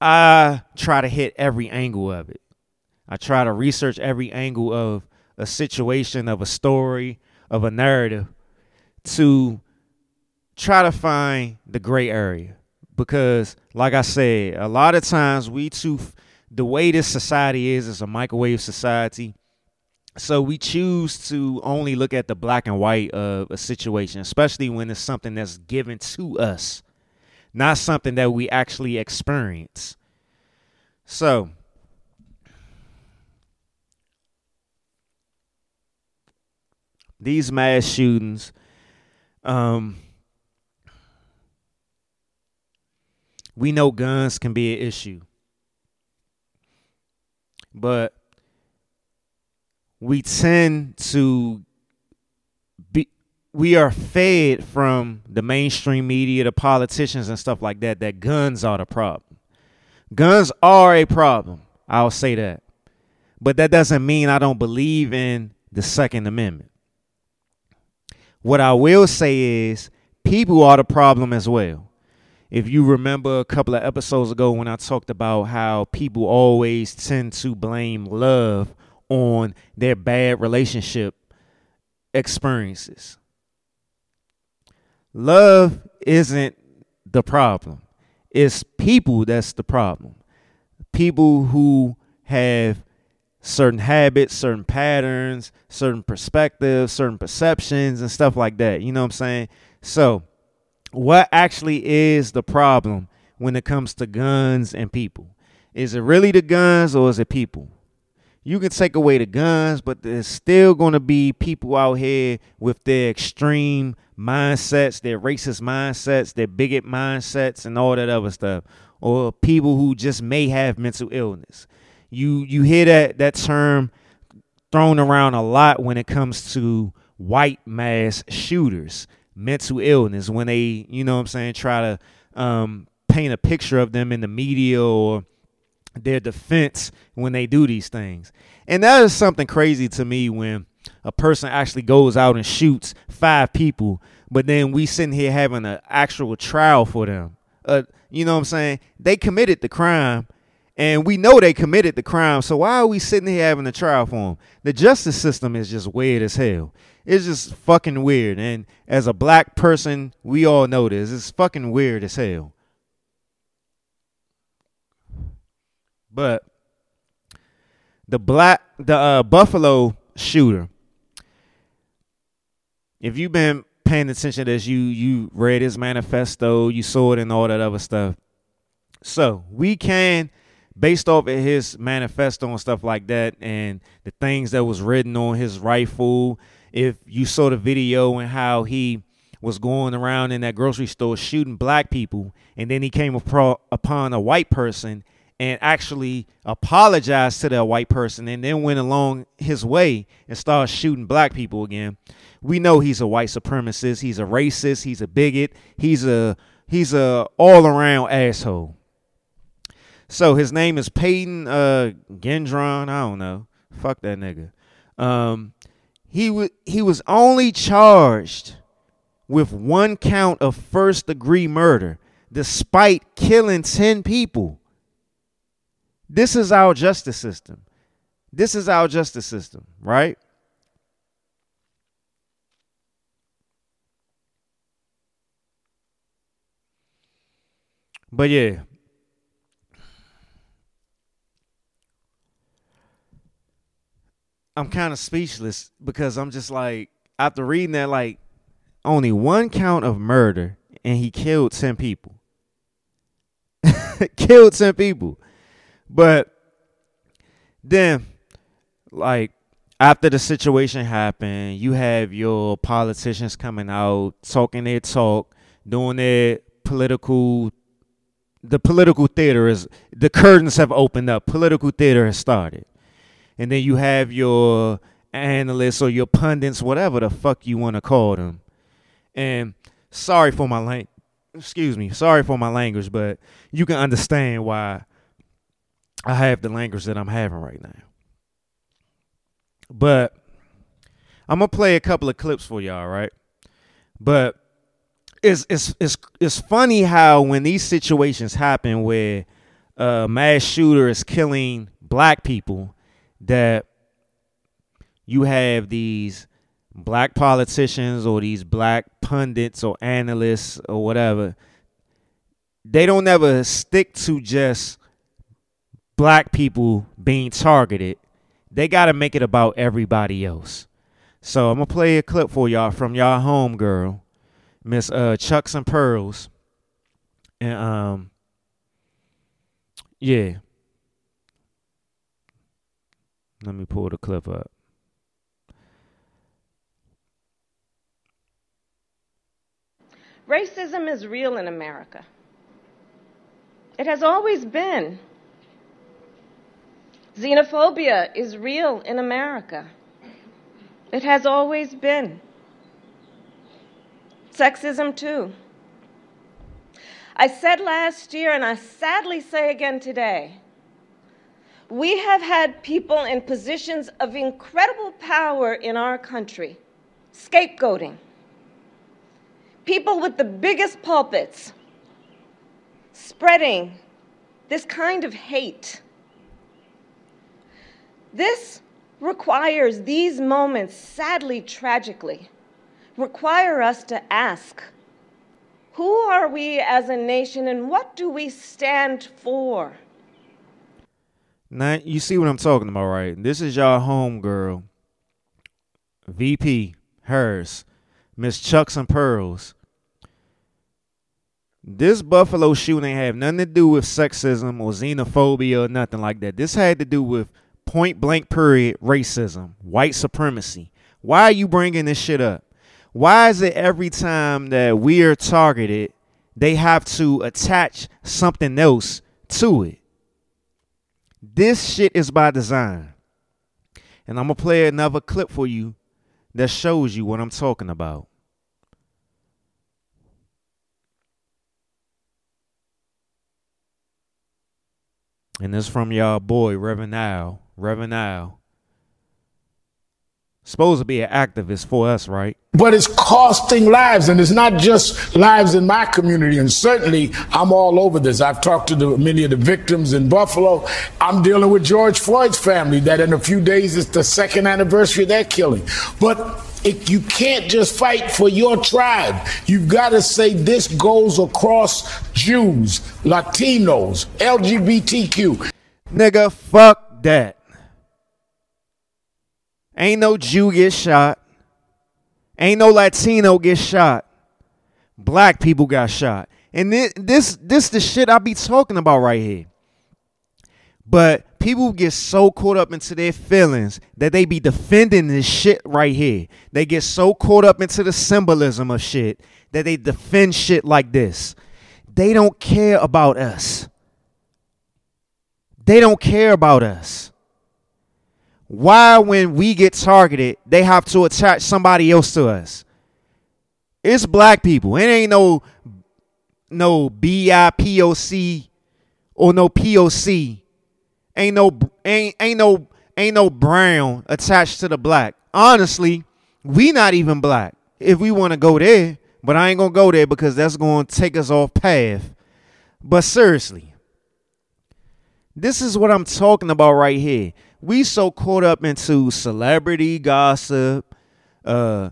I try to hit every angle of it. I try to research every angle of a situation, of a story, of a narrative to try to find the gray area. Because, like I said, a lot of times we too the way this society is is a microwave society. So we choose to only look at the black and white of a situation, especially when it's something that's given to us, not something that we actually experience. So these mass shootings, um, we know guns can be an issue but we tend to be we are fed from the mainstream media, the politicians and stuff like that that guns are the problem. Guns are a problem. I'll say that. But that doesn't mean I don't believe in the Second Amendment. What I will say is people are the problem as well if you remember a couple of episodes ago when I talked about how people always tend to blame love on their bad relationship experiences. Love isn't the problem. It's people that's the problem. People who have certain habits, certain patterns, certain perspectives, certain perceptions, and stuff like that. You know what I'm saying? So, what actually is the problem when it comes to guns and people? Is it really the guns or is it people? You can take away the guns, but there's still going to be people out here with their extreme mindsets, their racist mindsets, their bigot mindsets, and all that other stuff, or people who just may have mental illness. You you hear that that term thrown around a lot when it comes to white mass shooters mental illness when they, you know what I'm saying, try to um, paint a picture of them in the media or their defense when they do these things. And that is something crazy to me when a person actually goes out and shoots five people, but then we sitting here having an actual trial for them. Uh, you know what I'm saying? They committed the crime, and we know they committed the crime. So why are we sitting here having a trial for them? The justice system is just weird as hell. It's just fucking weird. And as a black person, we all know this. It's fucking weird as hell. But the black the uh, Buffalo shooter. If you've been paying attention as you you read his manifesto, you saw it and all that other stuff. So we can, based off of his manifesto and stuff like that, and the things that was written on his rifle. If you saw the video and how he was going around in that grocery store shooting black people, and then he came upon a white person and actually apologized to that white person and then went along his way and started shooting black people again. We know he's a white supremacist, he's a racist, he's a bigot, he's a he's a all-around asshole. So his name is Peyton uh Gendron, I don't know. Fuck that nigga. Um he was he was only charged with one count of first degree murder despite killing 10 people. This is our justice system. This is our justice system, right? But yeah. I'm kind of speechless because I'm just like after reading that like only one count of murder and he killed 10 people. [laughs] killed 10 people. But then, like, after the situation happened, you have your politicians coming out, talking their talk, doing their political. The political theater is the curtains have opened up. Political theater has started, and then you have your analysts or your pundits, whatever the fuck you want to call them. And sorry for my language. Excuse me. Sorry for my language, but you can understand why I have the language that I'm having right now. But I'm gonna play a couple of clips for y'all, right? But it's it's it's it's funny how when these situations happen where a mass shooter is killing black people, that you have these black politicians or these black pundits or analysts or whatever. They don't ever stick to just black people being targeted, they got to make it about everybody else. So I'm gonna play a clip for y'all from y'all home girl, Miss uh, Chucks and Pearls, and um, yeah. Let me pull the clip up. Racism is real in America. It has always been. Xenophobia is real in America. It has always been. Sexism, too. I said last year, and I sadly say again today, we have had people in positions of incredible power in our country scapegoating. People with the biggest pulpits spreading this kind of hate this requires these moments, sadly, tragically, require us to ask who are we as a nation and what do we stand for? Now, you see what I'm talking about, right? This is y'all home girl, VP, hers, Miss Chucks and Pearls. This Buffalo shooting have nothing to do with sexism or xenophobia or nothing like that. This had to do with point blank period racism, white supremacy. Why are you bringing this shit up? Why is it every time that we are targeted, they have to attach something else to it? This shit is by design. And I'm going to play another clip for you that shows you what I'm talking about. And this is from y'all boy, Reverend Al. Reverend Al. Supposed to be an activist for us, right? But it's costing lives, and it's not just lives in my community. And certainly, I'm all over this. I've talked to the, many of the victims in Buffalo. I'm dealing with George Floyd's family. That in a few days is the second anniversary of that killing. But it, you can't just fight for your tribe. You've got to say this goes across Jews, Latinos, LGBTQ. Nigga, fuck that. Ain't no Jew get shot. Ain't no Latino get shot. Black people got shot. And this this this the shit I be talking about right here. But people get so caught up into their feelings that they be defending this shit right here. They get so caught up into the symbolism of shit that they defend shit like this. They don't care about us. They don't care about us. Why, when we get targeted, they have to attach somebody else to us? It's black people. It ain't no no BIPOC or no POC. Ain't no ain't ain't no ain't no brown attached to the black. Honestly, we not even black. If we want to go there, but I ain't gonna go there because that's gonna take us off path. But seriously, this is what I'm talking about right here. We so caught up into celebrity gossip, uh,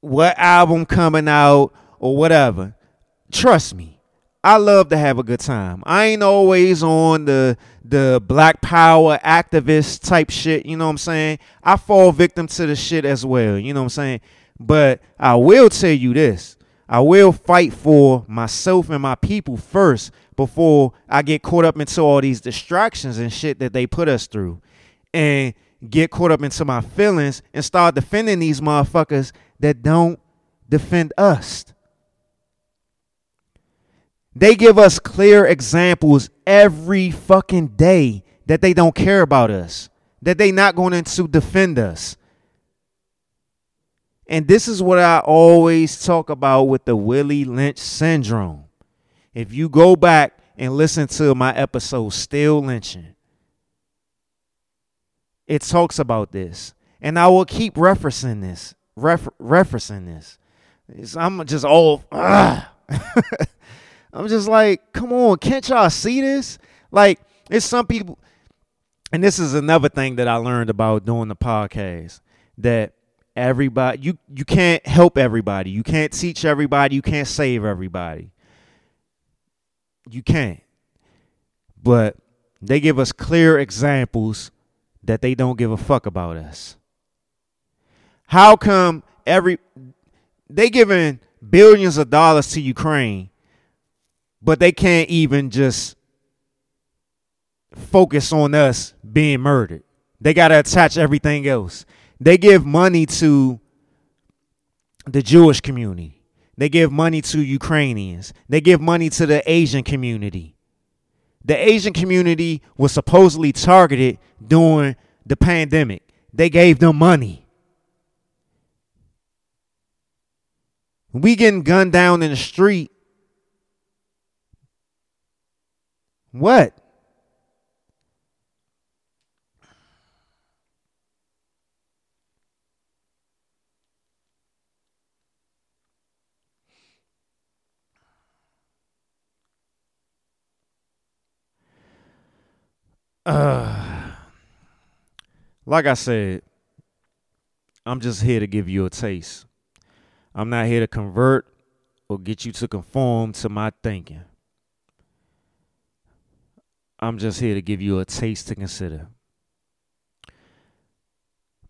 what album coming out or whatever. Trust me, I love to have a good time. I ain't always on the the black power activist type shit, you know what I'm saying? I fall victim to the shit as well, you know what I'm saying? But I will tell you this. I will fight for myself and my people first before I get caught up into all these distractions and shit that they put us through. And get caught up into my feelings and start defending these motherfuckers that don't defend us. They give us clear examples every fucking day that they don't care about us, that they not going to defend us. And this is what I always talk about with the Willie Lynch syndrome. If you go back and listen to my episode, Still Lynching, it talks about this. And I will keep referencing this, refer- referencing this. It's, I'm just all, [laughs] I'm just like, come on, can't y'all see this? Like, it's some people, and this is another thing that I learned about doing the podcast that everybody you you can't help everybody you can't teach everybody you can't save everybody you can't. But they give us clear examples that they don't give a fuck about us. How come every they giving billions of dollars to ukraine but they can't even just focus on us being murdered? They got to attach everything else. They give money to the Jewish community. They give money to Ukrainians. They give money to the Asian community. The Asian community was supposedly targeted during the pandemic. They gave them money. We getting gunned down in the street. What? Uh, like I said, I'm just here to give you a taste. I'm not here to convert or get you to conform to my thinking. I'm just here to give you a taste to consider.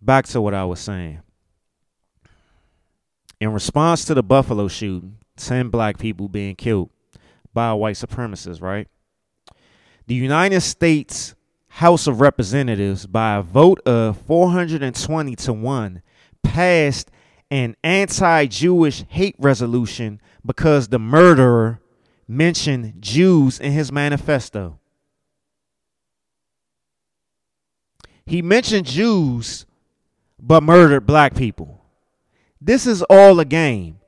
Back to what I was saying. In response to the Buffalo shooting, 10 black people being killed by a white supremacists, right? The United States House of Representatives, by a vote of 420 to 1, passed an anti Jewish hate resolution because the murderer mentioned Jews in his manifesto. He mentioned Jews, but murdered black people. This is all a game.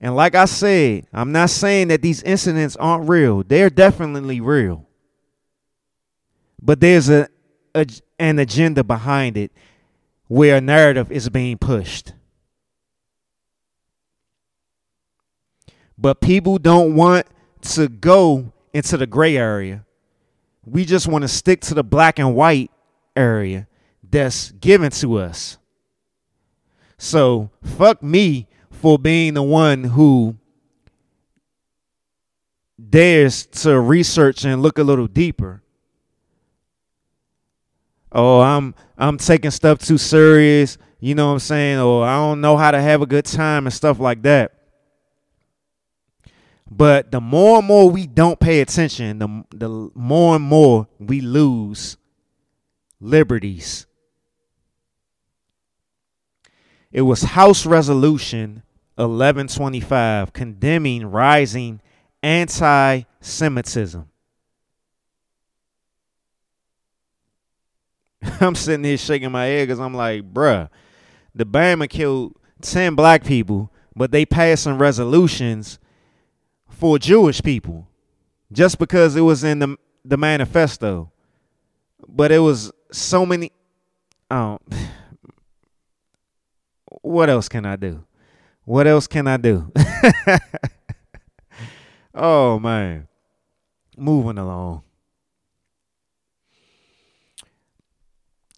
And like I said, I'm not saying that these incidents aren't real, they're definitely real but there's a, a an agenda behind it where a narrative is being pushed. But people don't want to go into the gray area. We just want to stick to the black and white area that's given to us. So, fuck me for being the one who dares to research and look a little deeper oh, I'm I'm taking stuff too serious. You know what I'm saying? Or I don't know how to have a good time and stuff like that. But the more and more we don't pay attention, the, the more and more we lose liberties. It was House Resolution 1125 condemning rising anti [laughs] I'm sitting here shaking my head because I'm like, bruh, the Bama killed 10 black people, but they passed some resolutions for Jewish people just because it was in the, the manifesto. But it was so many. Um, [sighs] what else can I do? What else can I do? [laughs] oh, man. Moving along.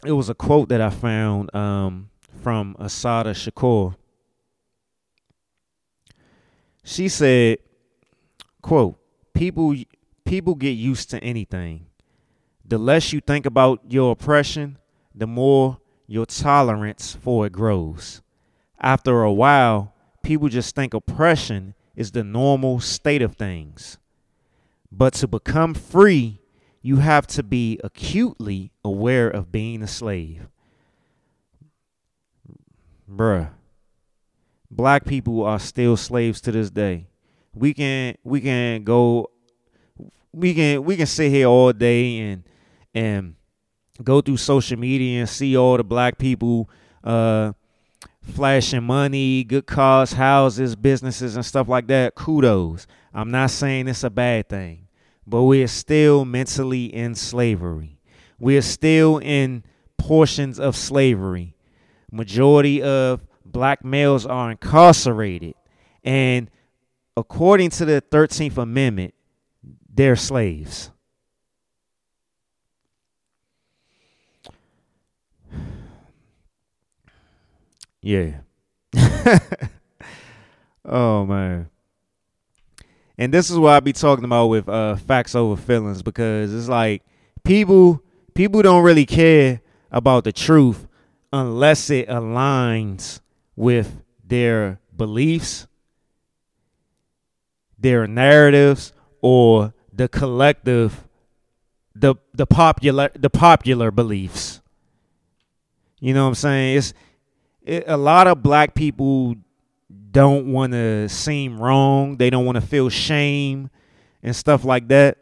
It was a quote that I found um, from Assata Shakur. She said, "quote People people get used to anything. The less you think about your oppression, the more your tolerance for it grows. After a while, people just think oppression is the normal state of things. But to become free you have to be acutely aware of being a slave. Bruh. Black people are still slaves to this day. We can we can go we can we can sit here all day and and go through social media and see all the black people uh flashing money, good cars, houses, businesses and stuff like that. Kudos. I'm not saying it's a bad thing but we are still mentally in slavery. We are still in portions of slavery. Majority of black males are incarcerated. And according to the 13th Amendment, they're slaves. [sighs] Yeah. [laughs] oh man. And this is what I be talking about with uh, facts over feelings because it's like people people don't really care about the truth unless it aligns with their beliefs, their narratives, or the collective the the popular the popular beliefs. You know what I'm saying? It's it, a lot of black people don't want to seem wrong. They don't want to feel shame and stuff like that.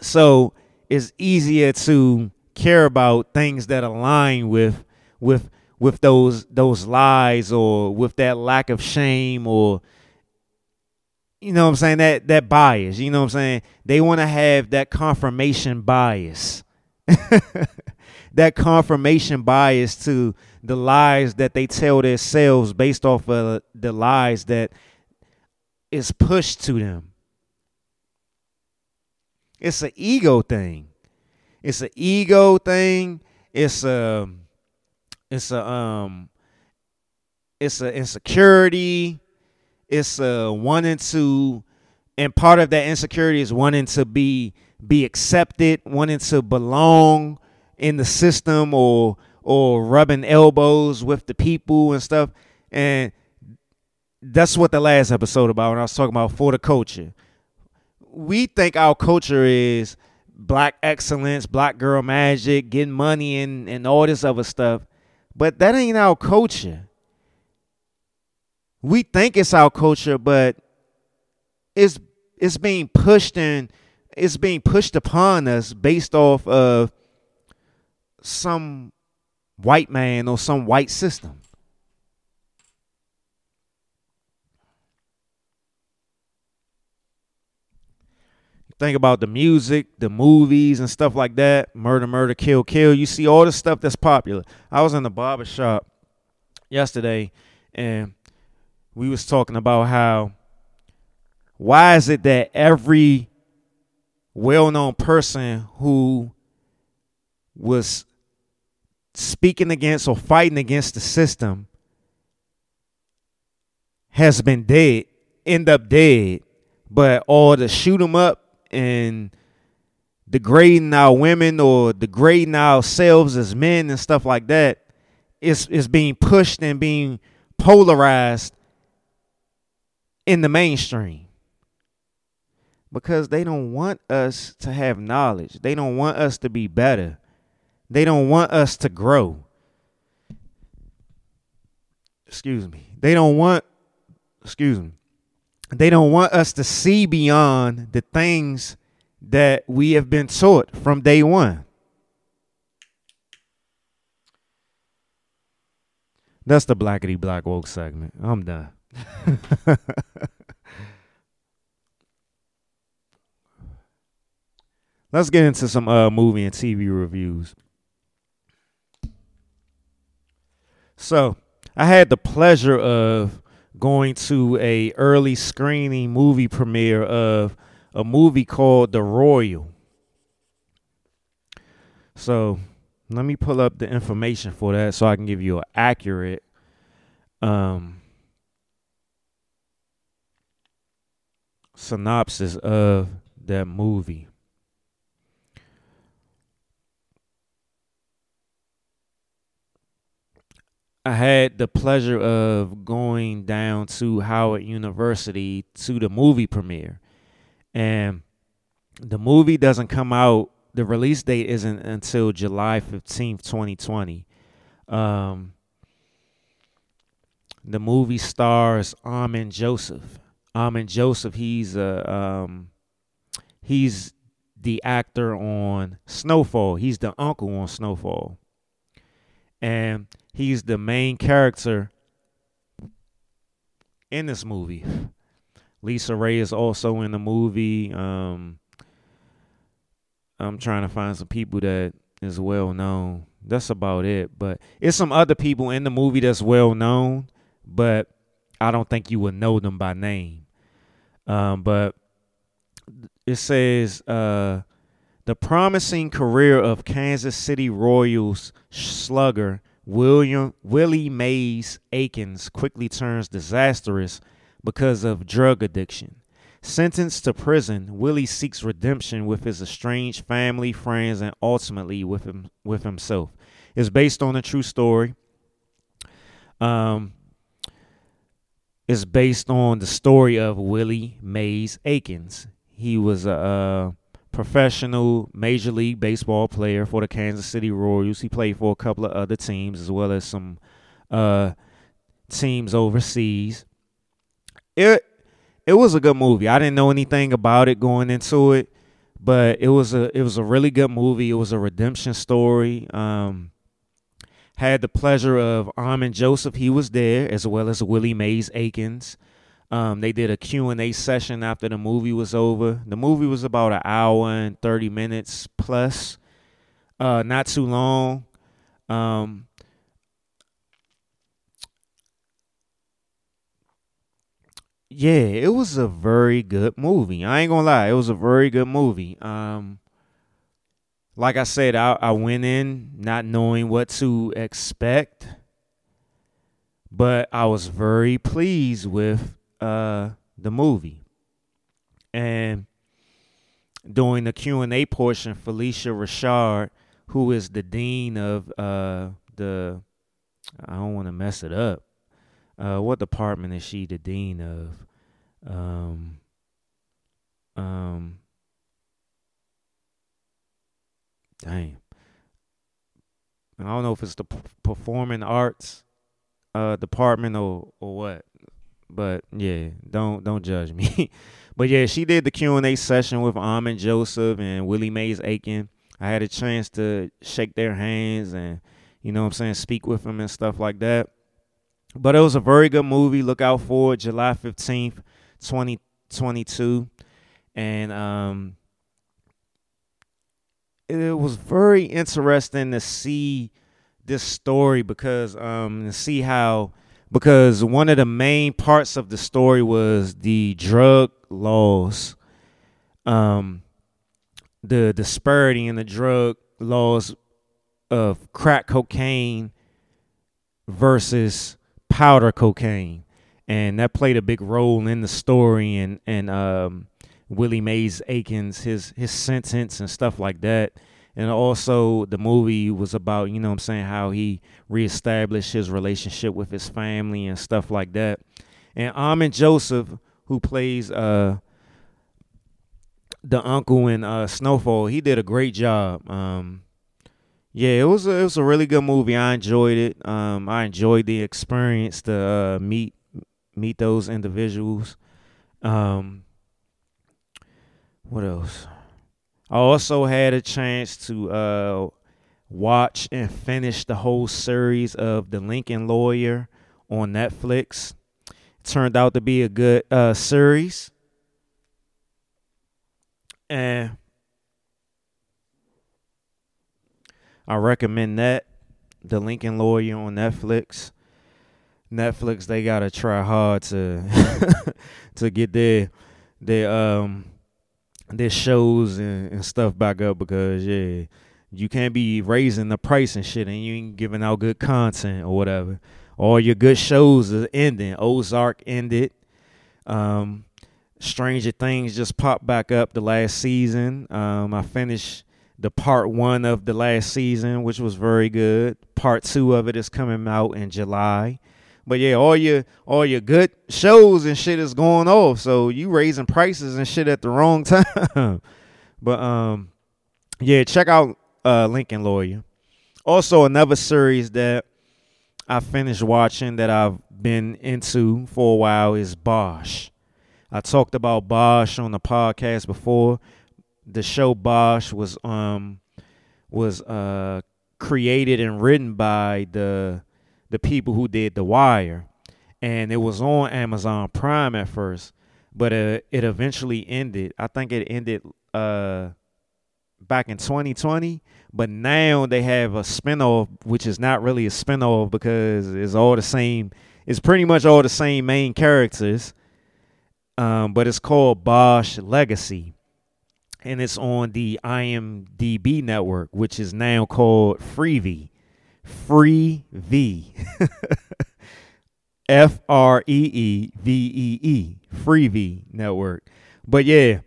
So it's easier to care about things that align with with with those those lies or with that lack of shame or you know what I'm saying that that bias, you know what I'm saying? They want to have that confirmation bias. [laughs] that confirmation bias to the lies that they tell themselves based off of the lies that is pushed to them. It's an ego thing. It's an ego thing. It's a it's a um it's a insecurity. It's a wanting to and part of that insecurity is wanting to be be accepted, wanting to belong in the system or or rubbing elbows with the people and stuff. And that's what the last episode about when I was talking about for the culture. We think our culture is black excellence, black girl magic, getting money and, and all this other stuff. But that ain't our culture. We think it's our culture, but it's it's being pushed and it's being pushed upon us based off of some white man or some white system. Think about the music, the movies, and stuff like that. Murder, murder, kill, kill. You see all the stuff that's popular. I was in the barber shop yesterday, and we was talking about how why is it that every well-known person who was speaking against or fighting against the system has been dead, end up dead, but all the shoot them up and degrading our women or degrading ourselves as men and stuff like that is is being pushed and being polarized in the mainstream because they don't want us to have knowledge. They don't want us to be better. They don't want us to grow. Excuse me. They don't want excuse me. They don't want us to see beyond the things that we have been taught from day one. That's the blackety black woke segment. I'm done. [laughs] Let's get into some uh, movie and TV reviews. So, I had the pleasure of going to a early screening movie premiere of a movie called The Royal. So, let me pull up the information for that so I can give you an accurate um synopsis of that movie. I had the pleasure of going down to Howard University to the movie premiere. And the movie doesn't come out, the release date isn't until July 15th, 2020. Um, the movie stars Amin Joseph. Amin Joseph, he's a um, he's the actor on Snowfall. He's the uncle on Snowfall. And he's the main character in this movie. Lisa Ray is also in the movie. Um, I'm trying to find some people that is well known. That's about it. But it's some other people in the movie that's well known, but I don't think you would know them by name. Um, but it says uh, the promising career of Kansas City Royals slugger William Willie Mays Aikens quickly turns disastrous because of drug addiction. Sentenced to prison, Willie seeks redemption with his estranged family, friends, and ultimately with him with himself. It's based on a true story. Um, it's based on the story of Willie Mays Aikens. He was a, a professional Major League Baseball player for the Kansas City Royals. He played for a couple of other teams as well as some uh, teams overseas. It it was a good movie. I didn't know anything about it going into it, but it was a it was a really good movie. It was a redemption story. Um, had the pleasure of Amin Joseph. He was there as well as Willie Mays Aikens. Um, they did a Q&A session after the movie was over. The movie was about an hour and 30 minutes plus. Uh, not too long. Um, yeah, it was a very good movie. I ain't gonna lie, it was a very good movie. Um, like I said, I, I went in not knowing what to expect, but I was very pleased with uh, the movie. And during the Q&A portion, Phylicia Rashad, who is the dean of uh, the I don't want to mess it up. Uh, what department is she the dean of? Um, um, dang. I don't know if it's the performing arts uh, department or or what. But yeah, don't don't judge me. [laughs] but yeah, she did the Q and A session with Amin Joseph and Willie Mays Aiken. I had a chance to shake their hands and you know what I'm saying, speak with them and stuff like that. But it was a very good movie. Look out for it, July 15th, 2022. And um it was very interesting to see this story because um to see how because one of the main parts of the story was the drug laws, um, the disparity in the drug laws of crack cocaine versus powder cocaine, and that played a big role in the story and and um, Willie Mays Aikens his his sentence and stuff like that. And also the movie was about, you know what I'm saying, how he reestablished his relationship with his family and stuff like that. And Amin Joseph, who plays uh the uncle in uh Snowfall, he did a great job. Um yeah, it was a, it was a really good movie. I enjoyed it. Um I enjoyed the experience to uh meet meet those individuals. Um what else? I also had a chance to uh, watch and finish the whole series of The Lincoln Lawyer on Netflix. It turned out to be a good uh, series. And I recommend that. The Lincoln Lawyer on Netflix. Netflix, they gotta try hard to [laughs] to get their their um their shows and, and stuff back up because yeah, you can't be raising the price and shit and you ain't giving out good content or whatever. All your good shows are ending. Ozark ended. Um, Stranger Things just popped back up the last season. Um, I finished the part one of the last season, which was very good. Part two of it is coming out in July. But yeah, all your all your good shows and shit is going off. So you raising prices and shit at the wrong [laughs] time. but um yeah, check out uh Lincoln Lawyer. Also another series that I finished watching that I've been into for a while is Bosch. I talked about Bosch on the podcast before. The show Bosch was um was uh created and written by the the people who did The Wire, and it was on Amazon Prime at first, but uh, it eventually ended. I think it ended uh, back in 2020, but now they have a spinoff, which is not really a spinoff because it's all the same. It's pretty much all the same main characters, um, but it's called Bosch Legacy. And it's on the IMDb network, which is now called Freevee. Freevee. [laughs] F R E E V E E. Freevee Network. But yeah,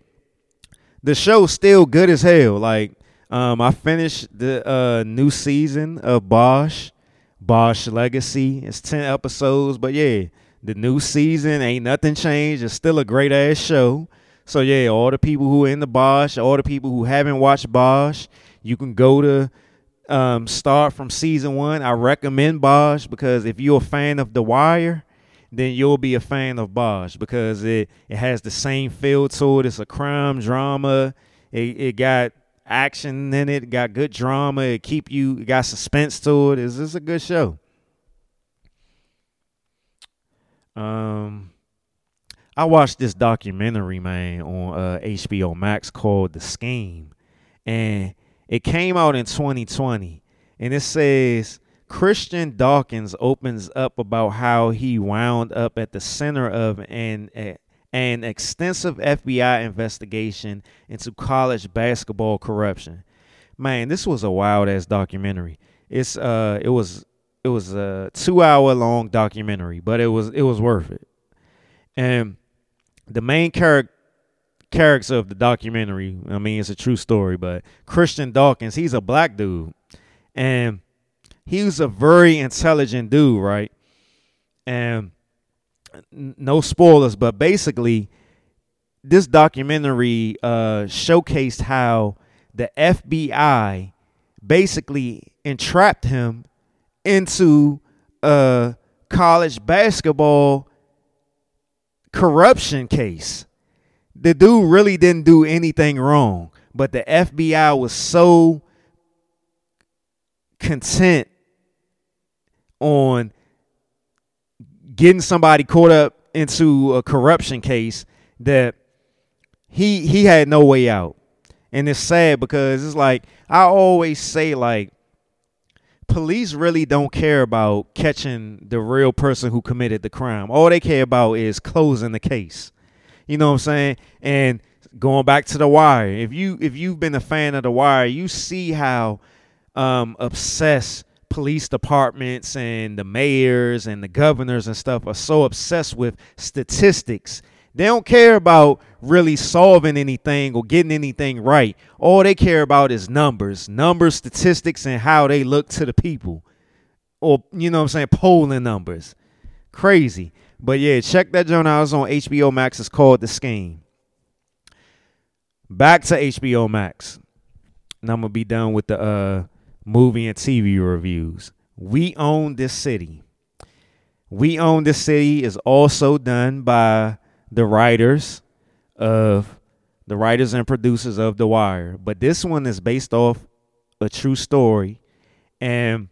the show's still good as hell. Like, um, I finished the uh, new season of Bosch, Bosch Legacy. It's 10 episodes, but yeah, the new season ain't nothing changed. It's still a great ass show. So yeah, all the people who are in the Bosch, all the people who haven't watched Bosch, you can go to um, start from season one. I recommend Bosch because if you're a fan of The Wire, then you'll be a fan of Bosch because it, it has the same feel to it. It's a crime drama. It, it got action in it. it got good drama. It keep you. It got suspense to it. It's, it's a good show. Um, I watched this documentary, man, on uh, HBO Max called The Scheme, and it came out in 2020, and it says Christian Dawkins opens up about how he wound up at the center of an an extensive FBI investigation into college basketball corruption. Man, this was a wild ass documentary. It's uh it was it was a 2 hour long documentary, but it was it was worth it. And the main character character of the documentary. I mean, it's a true story, but Christian Dawkins, he's a black dude. And he was a very intelligent dude, right? And no spoilers, but basically, this documentary uh, showcased how the FBI basically entrapped him into a college basketball corruption case the dude really didn't do anything wrong, but the FBI was so content on getting somebody caught up into a corruption case that he he had no way out. And it's sad because it's like I always say like police really don't care about catching the real person who committed the crime. All they care about is closing the case. You know what I'm saying? And going back to the wire, if you if you've been a fan of the wire, you see how um, obsessed police departments and the mayors and the governors and stuff are so obsessed with statistics They don't care about really solving anything or getting anything right. All they care about is numbers, numbers, statistics, and how they look to the people. Or, you know what I'm saying, polling numbers. Crazy. But yeah, check that joint out. It's on HBO Max. It's called The Scheme. Back to HBO Max. And I'm to be done with the uh, movie and TV reviews. We Own This City. We Own This City is also done by the writers of the writers and producers of The Wire, but this one is based off a true story and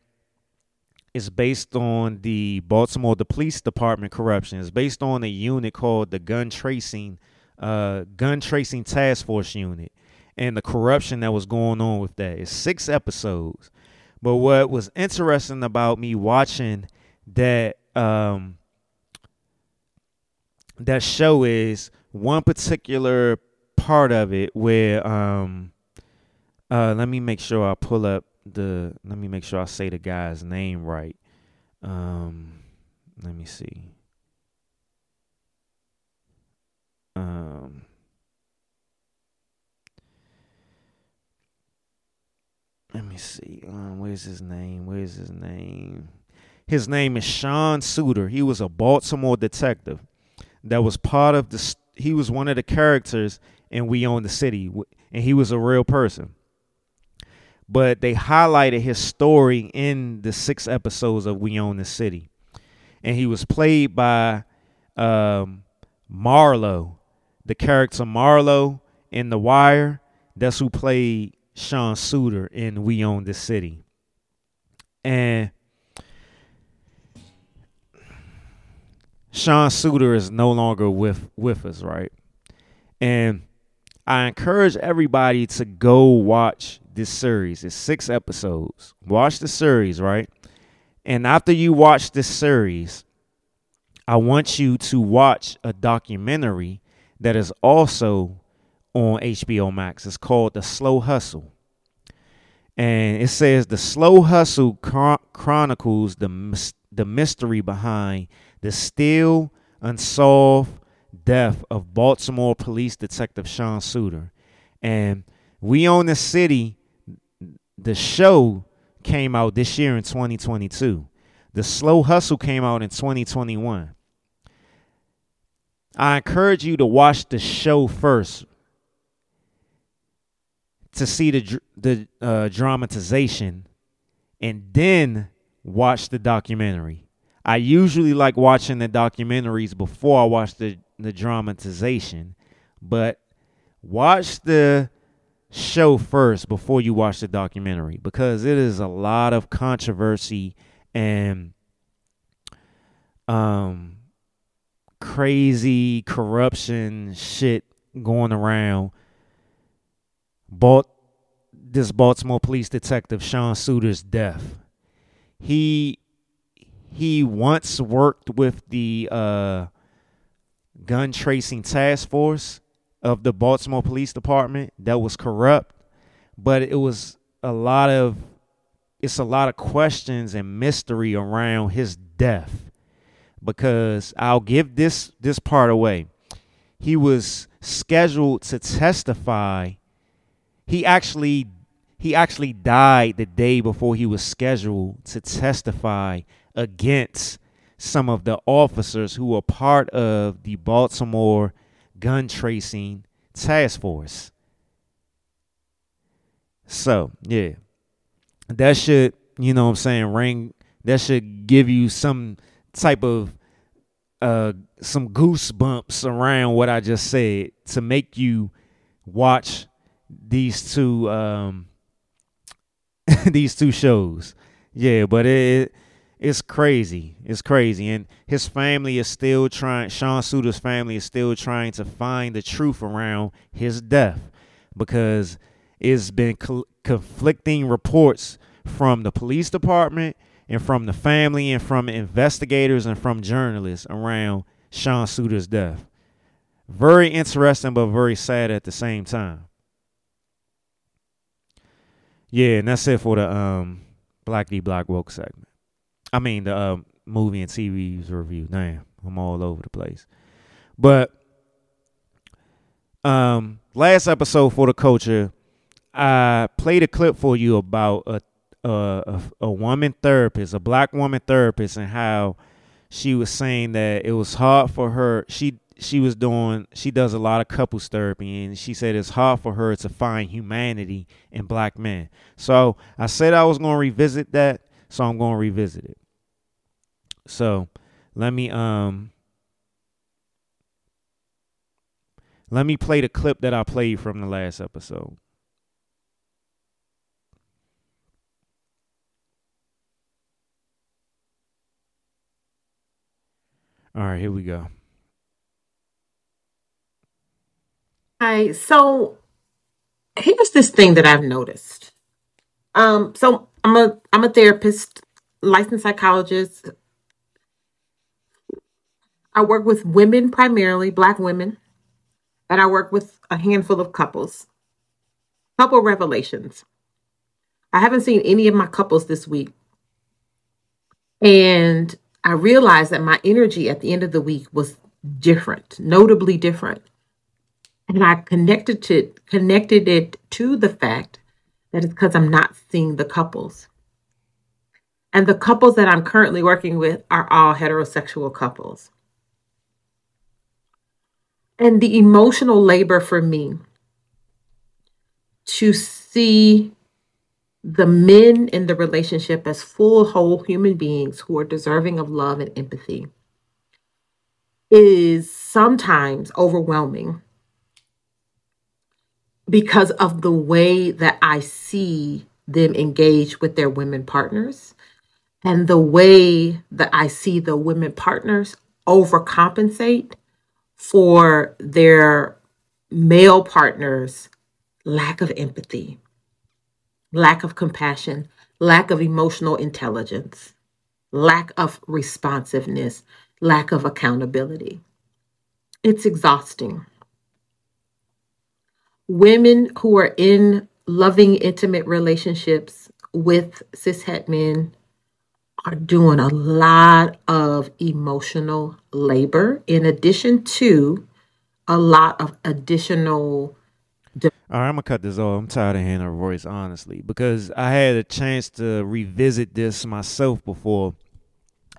it's based on the Baltimore the police department corruption. It's based on a unit called the gun tracing uh, gun tracing task force unit and the corruption that was going on with that. It's six episodes. But what was interesting about me watching that um, that show is one particular part of it where um uh let me make sure I pull up the let me make sure I say the guy's name right. Um let me see. Um Let me see. Um, where's his name? Where's his name? His name is Sean Suiter. He was a Baltimore detective that was part of the. He was one of the characters in We Own the City, and he was a real person. But they highlighted his story in the six episodes of We Own the City, and he was played by um, Marlo, the character Marlo in The Wire. That's who played Sean Suiter in We Own the City. And Sean Suiter is no longer with with us, right? And I encourage everybody to go watch this series. It's six episodes. Watch the series, right? And after you watch this series, I want you to watch a documentary that is also on HBO Max. It's called The Slow Hustle. And it says The Slow Hustle chronicles the, the mystery behind the still unsolved death of Baltimore police detective Sean Suiter. And We Own the City, the show came out this year in 2022. The Slow Hustle came out in 2021. I encourage you to watch the show first to see the the uh, dramatization and then watch the documentary. I usually like watching the documentaries before I watch the the dramatization, but watch the show first before you watch the documentary because it is a lot of controversy and um crazy corruption shit going around bought this Baltimore police detective Sean Suiter's death. He he once worked with the uh, gun tracing task force of the Baltimore Police Department that was corrupt, but it was a lot of it's a lot of questions and mystery around his death because I'll give this this part away. He was scheduled to testify he actually he actually died the day before he was scheduled to testify against some of the officers who were part of the Baltimore gun tracing task force. So, yeah. That should, you know what I'm saying, ring that should give you some type of uh some goosebumps around what I just said to make you watch these two um [laughs] these two shows. Yeah, but it it's crazy. It's crazy. And his family is still trying Sean Suiter's family is still trying to find the truth around his death because it's been co- conflicting reports from the police department and from the family and from investigators and from journalists around Sean Suiter's death. Very interesting but very sad at the same time. Yeah, and that's it for the um Blackety Black Woke segment. I mean the um, movie and TV review. Damn, I'm all over the place. But um, last episode for the culture, I played a clip for you about a a, a, a woman therapist, a black woman therapist, and how she was saying that it was hard for her. She she was doing she does a lot of couples therapy and she said it's hard for her to find humanity in black men so i said i was going to revisit that so i'm going to revisit it so let me um let me play the clip that i played from the last episode all right here we go Hi. So here's this thing that I've noticed. Um, so I'm a I'm a therapist, licensed psychologist. I work with women primarily, black women, and I work with a handful of couples. Couple revelations. I haven't seen any of my couples this week. And I realized that my energy at the end of the week was different, notably different. And I connected to connected it to the fact that it's because I'm not seeing the couples. And the couples that I'm currently working with are all heterosexual couples. And the emotional labor for me to see the men in the relationship as full, whole human beings who are deserving of love and empathy is sometimes overwhelming because of the way that I see them engage with their women partners and the way that I see the women partners overcompensate for their male partners' lack of empathy, lack of compassion, lack of emotional intelligence, lack of responsiveness, lack of accountability. It's exhausting women who are in loving, intimate relationships with cishet men are doing a lot of emotional labor in addition to a lot of additional all right, I'm gonna cut this off. I'm tired of hearing her voice, honestly, because I had a chance to revisit this myself before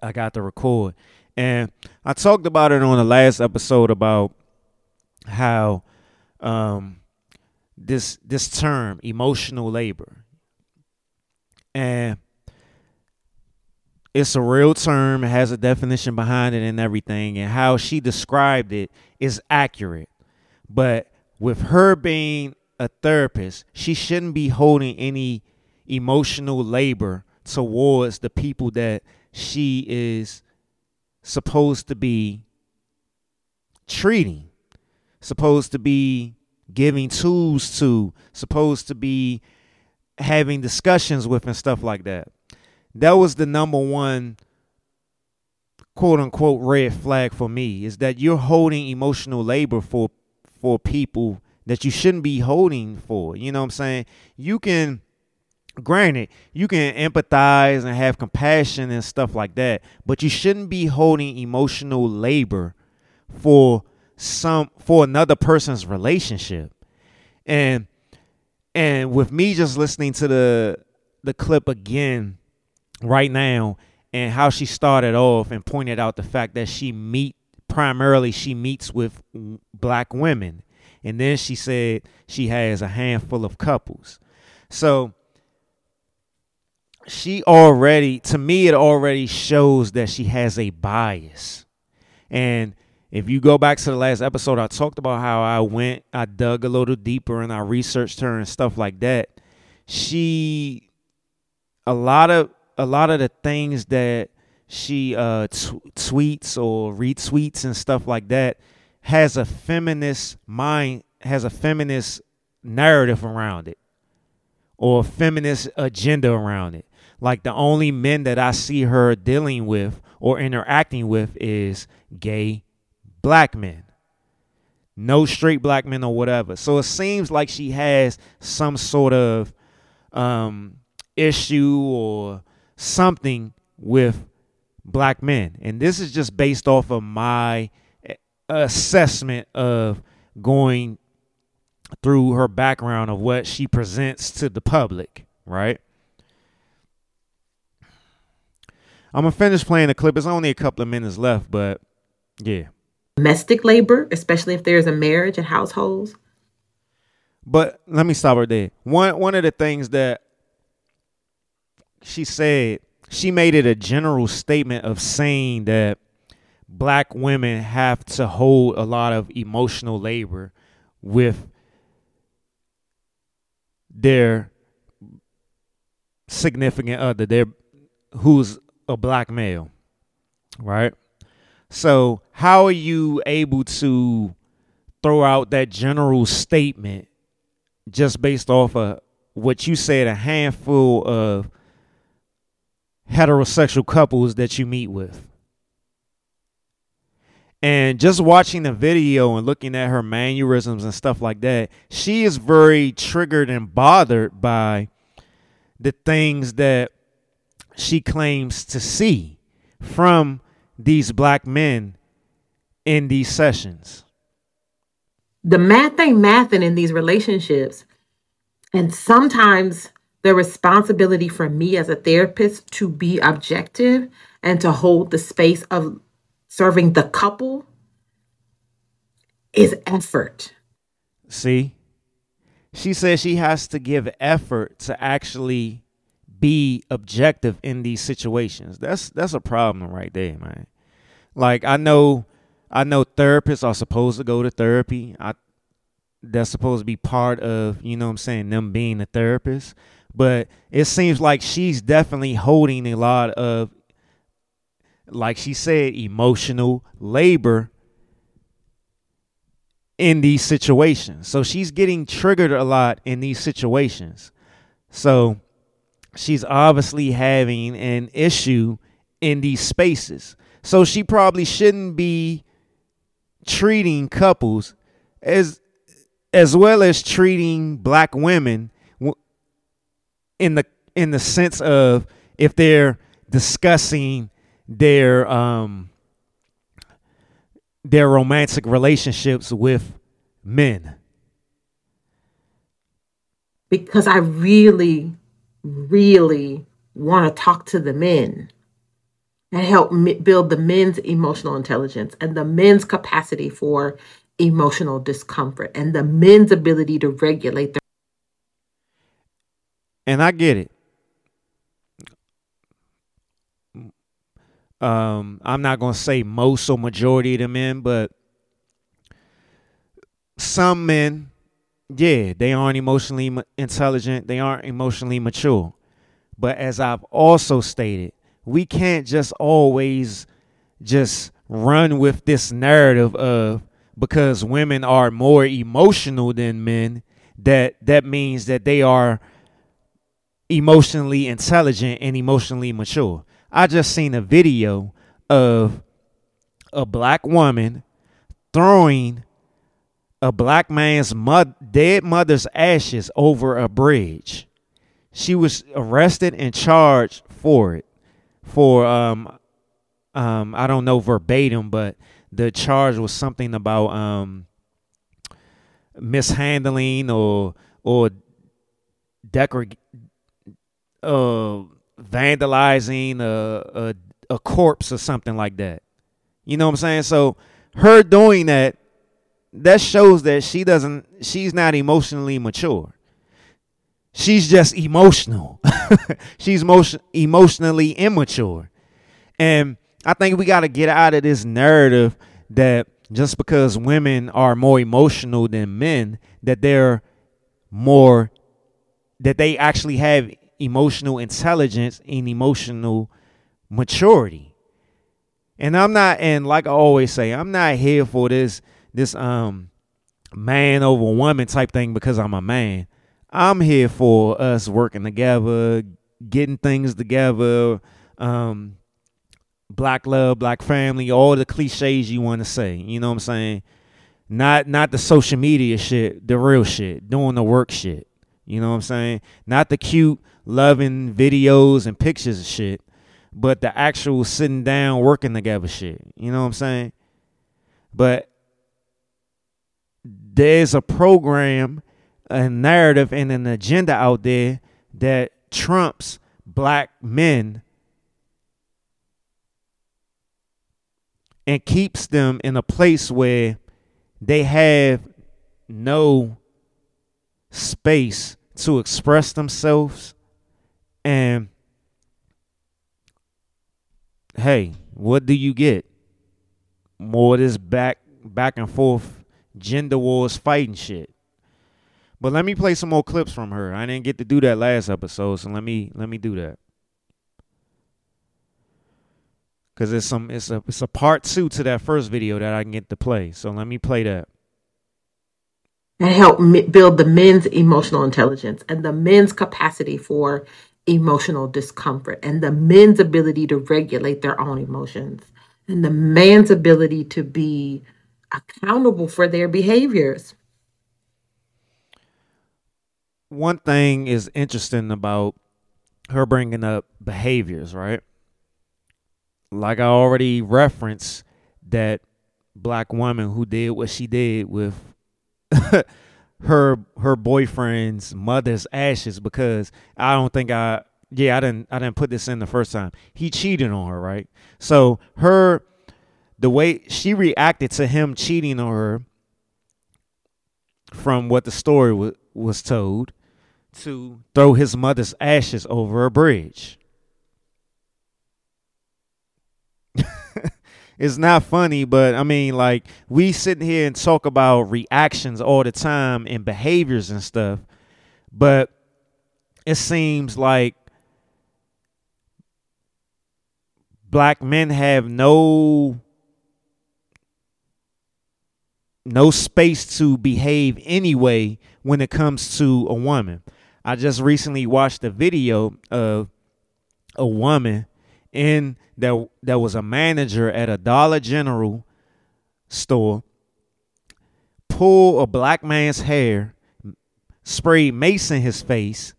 I got to record, and I talked about it on the last episode about how um, this this term emotional labor. And it's a real term. It has a definition behind it and everything. And how she described it is accurate. But with her being a therapist she shouldn't be holding any emotional labor towards the people that she is supposed to be treating supposed to be giving tools to, supposed to be having discussions with, and stuff like that. That was the number one quote unquote red flag for me is that you're holding emotional labor for for people that you shouldn't be holding for. You know what I'm saying? You can granted, you can empathize and have compassion and stuff like that, but you shouldn't be holding emotional labor for some for another person's relationship. And and with me just listening to the the clip again right now and how she started off and pointed out the fact that she meet primarily she meets with black women and then she said she has a handful of couples. So she already to me it already shows that she has a bias. And if you go back to the last episode, I talked about how I went, I dug a little deeper and I researched her and stuff like that. She, a lot of a lot of the things that she uh, t- tweets or retweets and stuff like that has a feminist mind, has a feminist narrative around it, or a feminist agenda around it. Like the only men that I see her dealing with or interacting with is gay black men. No straight black men or whatever. So it seems like she has some sort of um, issue or something with black men. And this is just based off of my eh, assessment of going through her background of what she presents to the public, right? I'm gonna finish playing the clip. It's only a couple of minutes left, but yeah. Domestic labor, especially if there's a marriage and households. But let me stop right there. One one of the things that she said, she made it a general statement of saying that black women have to hold a lot of emotional labor with their significant other, their who's a black male, right? So, how are you able to throw out that general statement just based off of what you said a handful of heterosexual couples that you meet with? And just watching the video and looking at her mannerisms and stuff like that, she is very triggered and bothered by the things that she claims to see from these black men in these sessions. The math ain't mathing in these relationships. And sometimes the responsibility for me as a therapist to be objective and to hold the space of serving the couple is effort. See? She says she has to give effort to actually be objective in these situations. That's that's a problem right there, man. Like I know I know therapists are supposed to go to therapy. I that's supposed to be part of, you know what I'm saying, them being a therapist. But it seems like she's definitely holding a lot of like she said, emotional labor in these situations. So she's getting triggered a lot in these situations. So she's obviously having an issue in these spaces. So she probably shouldn't be treating couples as as well as treating black women in the in the sense of if they're discussing their um their romantic relationships with men because I really really want to talk to the men and help build the men's emotional intelligence and the men's capacity for emotional discomfort and the men's ability to regulate their and I get it. Um, I'm not gonna say most or majority of the men, but some men yeah, they aren't emotionally intelligent, they aren't emotionally mature. But as I've also stated, we can't just always just run with this narrative of because women are more emotional than men that that means that they are emotionally intelligent and emotionally mature. I just seen a video of a black woman throwing a black man's dead mother's ashes over a bridge. She was arrested and charged for it. For um um I don't know verbatim, but the charge was something about um mishandling or or decor uh vandalizing a, a a corpse or something like that. You know what I'm saying? So her doing that that shows that she doesn't she's not emotionally mature. She's just emotional. [laughs] She's emotion, emotionally immature. And i think we got to get out of this narrative that just because women are more emotional than men that they're more that they actually have emotional intelligence and emotional maturity. And i'm not and like i always say i'm not here for this this um man over woman type thing because I'm a man. I'm here for us working together, getting things together, um, black love, black family, all the cliches you want to say. You know what I'm saying? Not not the social media shit, the real shit, doing the work shit. You know what I'm saying? Not the cute loving videos and pictures of shit, but the actual sitting down working together shit. You know what I'm saying? But there's a program, a narrative, and an agenda out there that trumps black men and keeps them in a place where they have no space to express themselves. And hey what do you get? More of this back back and forth gender wars fighting shit but let me play some more clips from her i didn't get to do that last episode so let me let me do that because it's some it's a it's a part two to that first video that I can get to play. So let me play that. And help build the men's emotional intelligence and the men's capacity for emotional discomfort and the men's ability to regulate their own emotions and the man's ability to be accountable for their behaviors. One thing is interesting about her bringing up behaviors, right? like I already referenced, that black woman who did what she did with [laughs] her her boyfriend's mother's ashes because I don't think I yeah I didn't I didn't put this in the first time he cheated on her right so her the way she reacted to him cheating on her from what the story w- was told to throw his mother's ashes over a bridge. [laughs] It's not funny, but I mean, like we sit here and talk about reactions all the time and behaviors and stuff, but it seems like black men have no no space to behave anyway when it comes to a woman. I just recently watched a video of a woman in there there was a manager at a Dollar General store pull a black man's hair, sprayed mace in his face,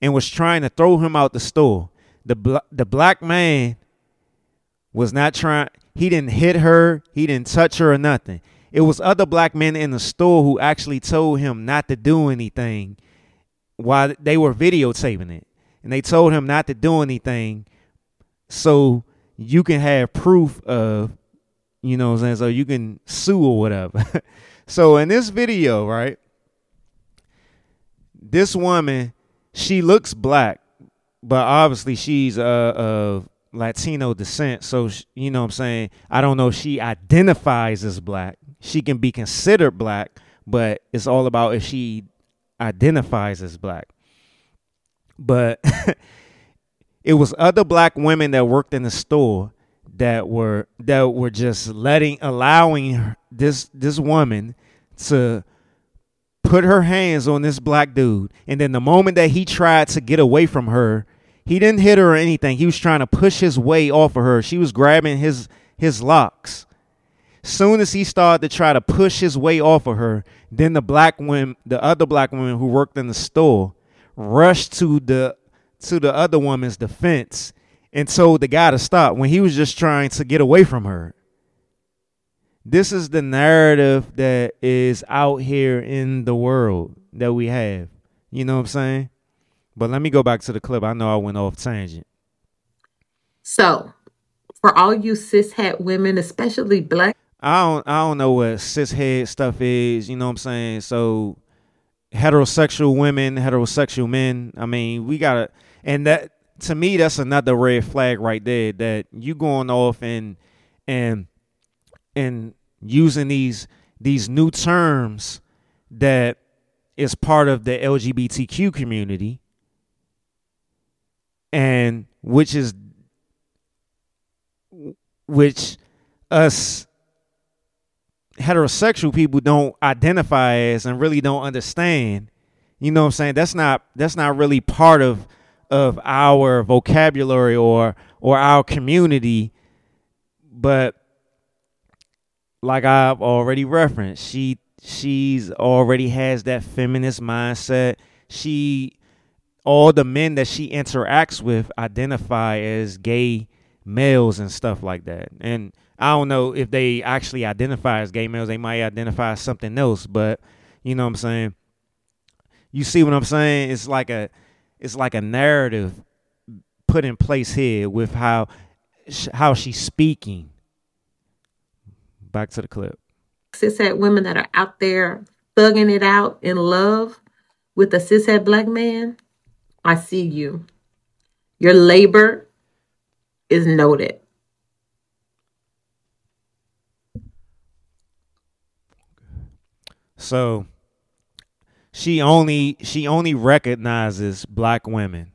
and was trying to throw him out the store. The bl- the black man was not trying. He didn't hit her. He didn't touch her or nothing. It was other black men in the store who actually told him not to do anything while they were videotaping it. And they told him not to do anything so you can have proof of, you know what I'm saying? So you can sue or whatever. [laughs] so in this video, right, this woman, she looks black, but obviously she's uh, of Latino descent. So, you know what I'm saying? I don't know if she identifies as black. She can be considered black, but it's all about if she identifies as black. But [laughs] it was other black women that worked in the store that were that were just letting allowing this this woman to put her hands on this black dude. And then the moment that he tried to get away from her he didn't hit her or anything. He was trying to push his way off of her. She was grabbing his his locks soon as he started to try to push his way off of her then the black woman the other black woman who worked in the store rushed to the to the other woman's defense and told the guy to stop when he was just trying to get away from her. This is the narrative that is out here in the world that we have. You know what I'm saying? But let me go back to the clip. I know I went off tangent. So, for all you cishet women, especially black, I don't I don't know what cishet stuff is. You know what I'm saying? So, heterosexual women, heterosexual men. I mean, we gotta and that to me that's another red flag right there that you going off and and and using these these new terms that is part of the LGBTQ community and which is which us heterosexual people don't identify as and really don't understand. You know what I'm saying? That's not that's not really part of of our vocabulary or or our community. But like I've already referenced she she's already has that feminist mindset. She all the men that she interacts with identify as gay males and stuff like that. And I don't know if they actually identify as gay males. They might identify as something else, but you know what I'm saying. You see what I'm saying? It's like a, it's like a narrative put in place here with how, how she's speaking. Back to the clip. Cishet women that are out there thugging it out in love with a cishet black man. I see you. Your labor is noted. So she only she only recognizes black women.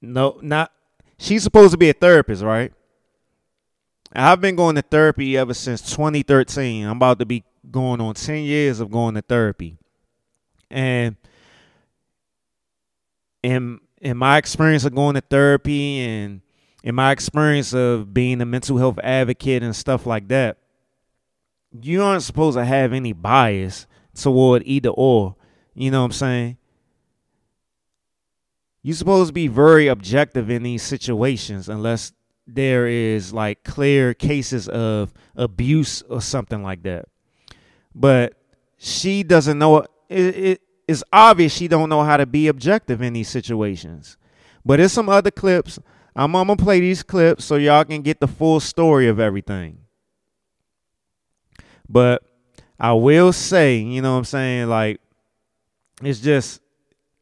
No, not she's supposed to be a therapist, right? I've been going to therapy ever since 2013. I'm about to be going on 10 years of going to therapy. And in in my experience of going to therapy and in my experience of being a mental health advocate and stuff like that, you aren't supposed to have any bias toward either or. You know what I'm saying? You're supposed to be very objective in these situations unless there is like clear cases of abuse or something like that. But she doesn't know it, it it's obvious she don't know how to be objective in these situations. But there's some other clips. I'm, I'm gonna play these clips so y'all can get the full story of everything. But I will say, you know what I'm saying, like it's just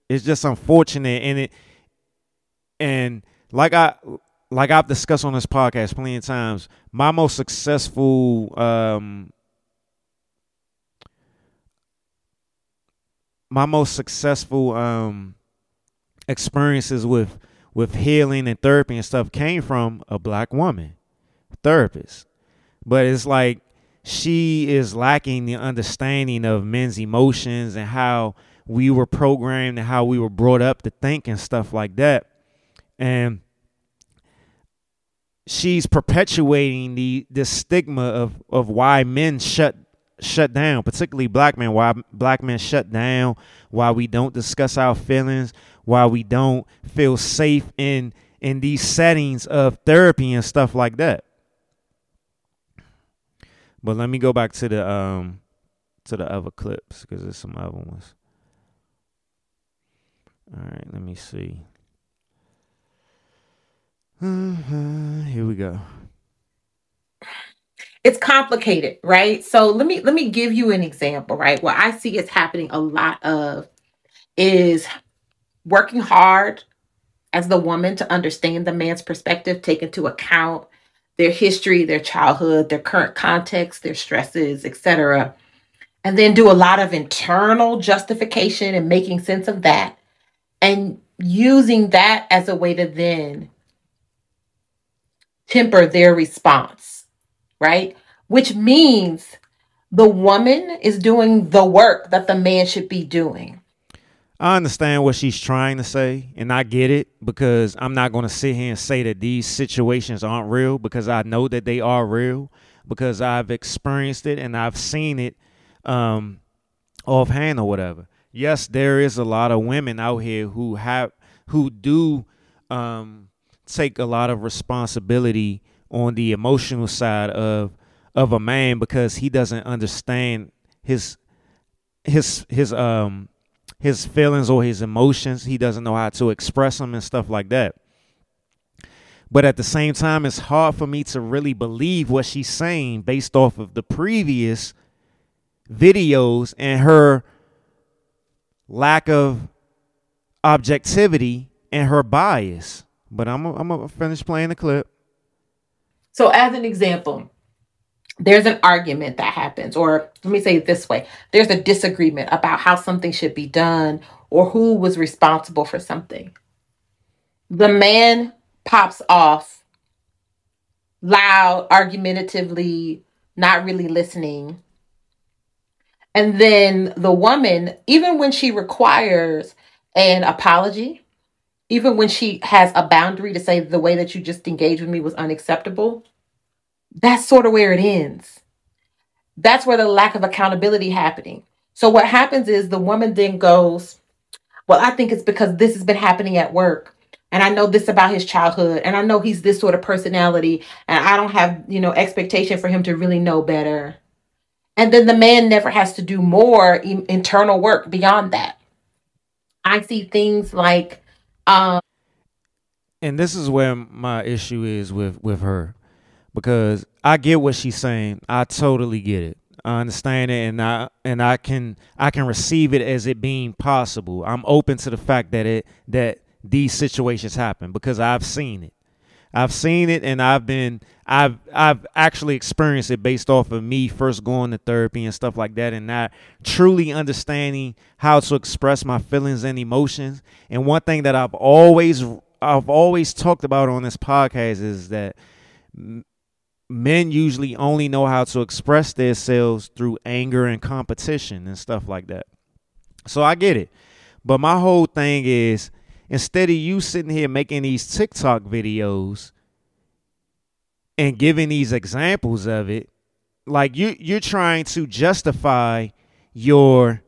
it's just unfortunate and it and like I like I've discussed on this podcast plenty of times, my most successful um my most successful um experiences with with healing and therapy and stuff came from a black woman therapist. But it's like she is lacking the understanding of men's emotions and how we were programmed and how we were brought up to think and stuff like that. And she's perpetuating the this stigma of of why men shut shut down, particularly black men, why black men shut down, why we don't discuss our feelings, why we don't feel safe in in these settings of therapy and stuff like that. But let me go back to the um to the other clips because there's some other ones. All right, let me see. [sighs] Here we go. It's complicated, right? So let me let me give you an example, right? What I see is happening a lot of is working hard as the woman to understand the man's perspective, take into account their history, their childhood, their current context, their stresses, etc. And then do a lot of internal justification and making sense of that and using that as a way to then temper their response, right? Which means the woman is doing the work that the man should be doing. I understand what she's trying to say, and I get it because I'm not going to sit here and say that these situations aren't real because I know that they are real because I've experienced it and I've seen it um, offhand or whatever. Yes, there is a lot of women out here who have who do um, take a lot of responsibility on the emotional side of of a man because he doesn't understand his his his um his feelings or his emotions. He doesn't know how to express them and stuff like that. But at the same time, it's hard for me to really believe what she's saying based off of the previous videos and her lack of objectivity and her bias. But I'm I'm gonna finish playing the clip. So, as an example, there's an argument that happens, or let me say it this way there's a disagreement about how something should be done or who was responsible for something. The man pops off loud, argumentatively, not really listening. And then the woman, even when she requires an apology, even when she has a boundary to say the way that you just engaged with me was unacceptable, that's sort of where it ends. That's where the lack of accountability happening. So what happens is the woman then goes, "Well, I think it's because this has been happening at work and I know this about his childhood, and I know he's this sort of personality, and I don't have, you know, expectation for him to really know better. And then the man never has to do more in- internal work beyond that. I see things like um and this is where my issue is with with her because I get what she's saying. I totally get it. I understand it and I and I can I can receive it as it being possible. I'm open to the fact that it that these situations happen because I've seen it. I've seen it and I've been I've I've actually experienced it based off of me first going to therapy and stuff like that and not truly understanding how to express my feelings and emotions. And one thing that I've always I've always talked about on this podcast is that men usually only know how to express themselves through anger and competition and stuff like that. So I get it. But my whole thing is instead of you sitting here making these TikTok videos and giving these examples of it, like you you're trying to justify your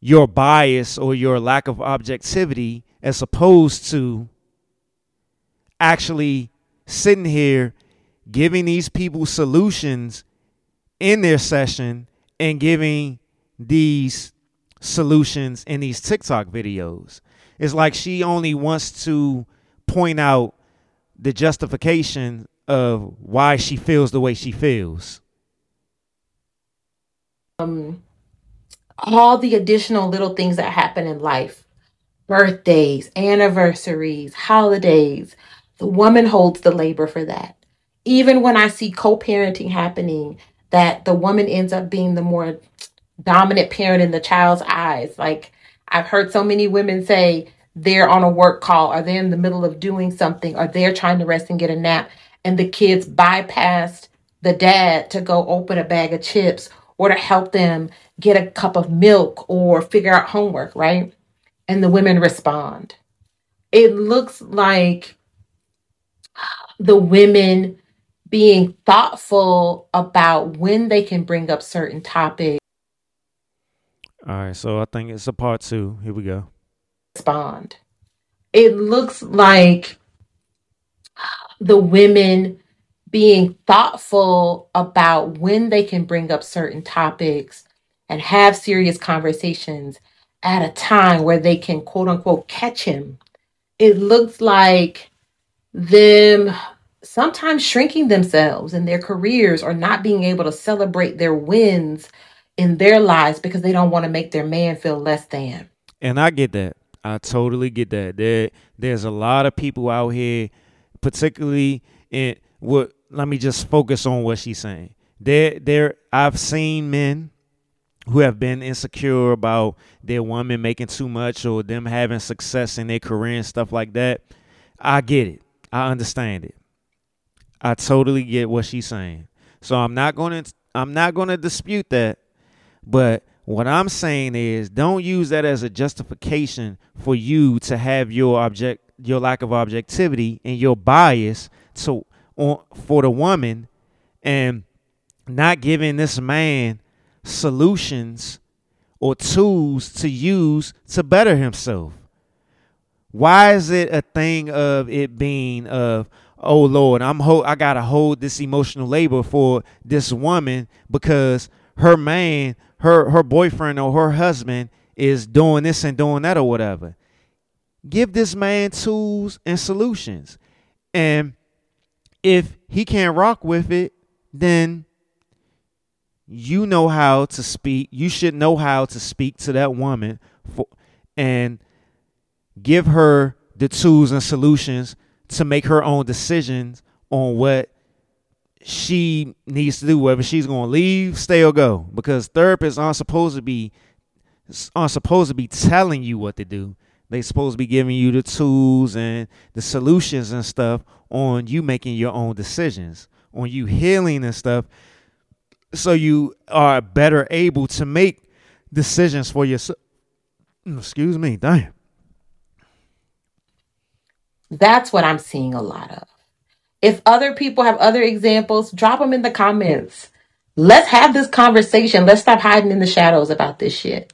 your bias or your lack of objectivity as opposed to actually sitting here giving these people solutions in their session and giving these solutions in these TikTok videos. It's like she only wants to point out the justification of why she feels the way she feels. Um, all the additional little things that happen in life birthdays, anniversaries, holidays. The woman holds the labor for that. Even when I see co parenting happening, that the woman ends up being the more dominant parent in the child's eyes. Like I've heard so many women say they're on a work call or they're in the middle of doing something or they're trying to rest and get a nap and the kids bypassed the dad to go open a bag of chips or to help them get a cup of milk or figure out homework, right? And the women respond. It looks like the women being thoughtful about when they can bring up certain topics all right, so I think it's a part two. Here we go. Respond. It looks like the women being thoughtful about when they can bring up certain topics and have serious conversations at a time where they can quote unquote catch him. It looks like them sometimes shrinking themselves in their careers or not being able to celebrate their wins in their lives because they don't want to make their man feel less than. And I get that. I totally get that. There there's a lot of people out here, particularly in what let me just focus on what she's saying. There there I've seen men who have been insecure about their woman making too much or them having success in their career and stuff like that. I get it. I understand it. I totally get what she's saying. So I'm not going to I'm not going to dispute that. But what I'm saying is don't use that as a justification for you to have your object your lack of objectivity and your bias to on for the woman and not giving this man solutions or tools to use to better himself. Why is it a thing of it being of oh Lord, I'm ho- I gotta hold this emotional labor for this woman because her man her her boyfriend or her husband is doing this and doing that or whatever. Give this man tools and solutions. And if he can't rock with it, then you know how to speak. You should know how to speak to that woman for, and give her the tools and solutions to make her own decisions on what she needs to do, whether she's going to leave, stay, or go. Because therapists aren't supposed to be aren't supposed to be telling you what to do. They're supposed to be giving you the tools and the solutions and stuff on you making your own decisions, on you healing and stuff, so you are better able to make decisions for yourself. Mm, excuse me, damn. That's what I'm seeing a lot of. If other people have other examples, drop them in the comments. Let's have this conversation. Let's stop hiding in the shadows about this shit.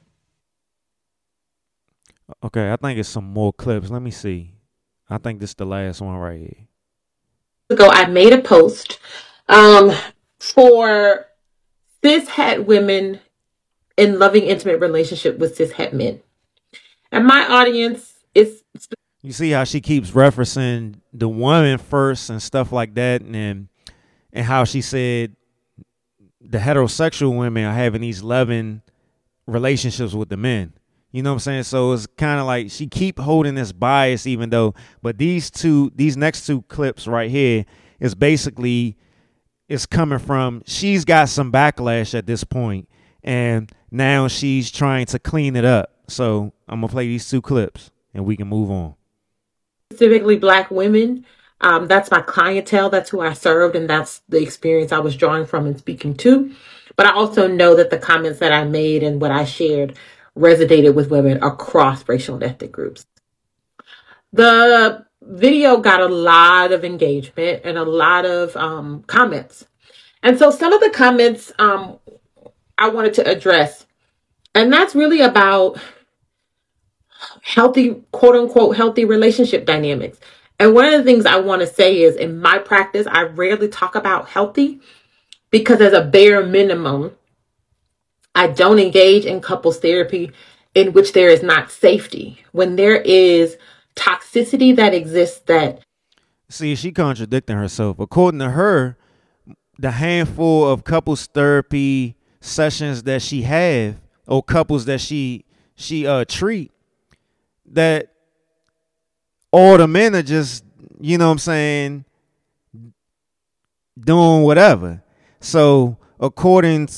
Okay, I think it's some more clips. Let me see. I think this is the last one right here. Ago, I made a post um, for cis het women in loving intimate relationship with cis het men, and my audience is. You see how she keeps referencing the woman first and stuff like that, and and how she said the heterosexual women are having these loving relationships with the men. You know what I'm saying? So it's kind of like she keep holding this bias, even though. But these two, these next two clips right here is basically it's coming from. She's got some backlash at this point, and now she's trying to clean it up. So I'm gonna play these two clips, and we can move on. Specifically, black women. Um, that's my clientele. That's who I served, and that's the experience I was drawing from and speaking to. But I also know that the comments that I made and what I shared resonated with women across racial and ethnic groups. The video got a lot of engagement and a lot of um, comments. And so some of the comments um, I wanted to address, and that's really about healthy, quote unquote, healthy relationship dynamics. And one of the things I want to say is in my practice, I rarely talk about healthy because, as a bare minimum, I don't engage in couples therapy in which there is not safety. When there is toxicity that exists that See, she contradicting herself. According to her, the handful of couples therapy sessions that she have or couples that she she uh treat that all the men are just, you know what I'm saying, doing whatever. So according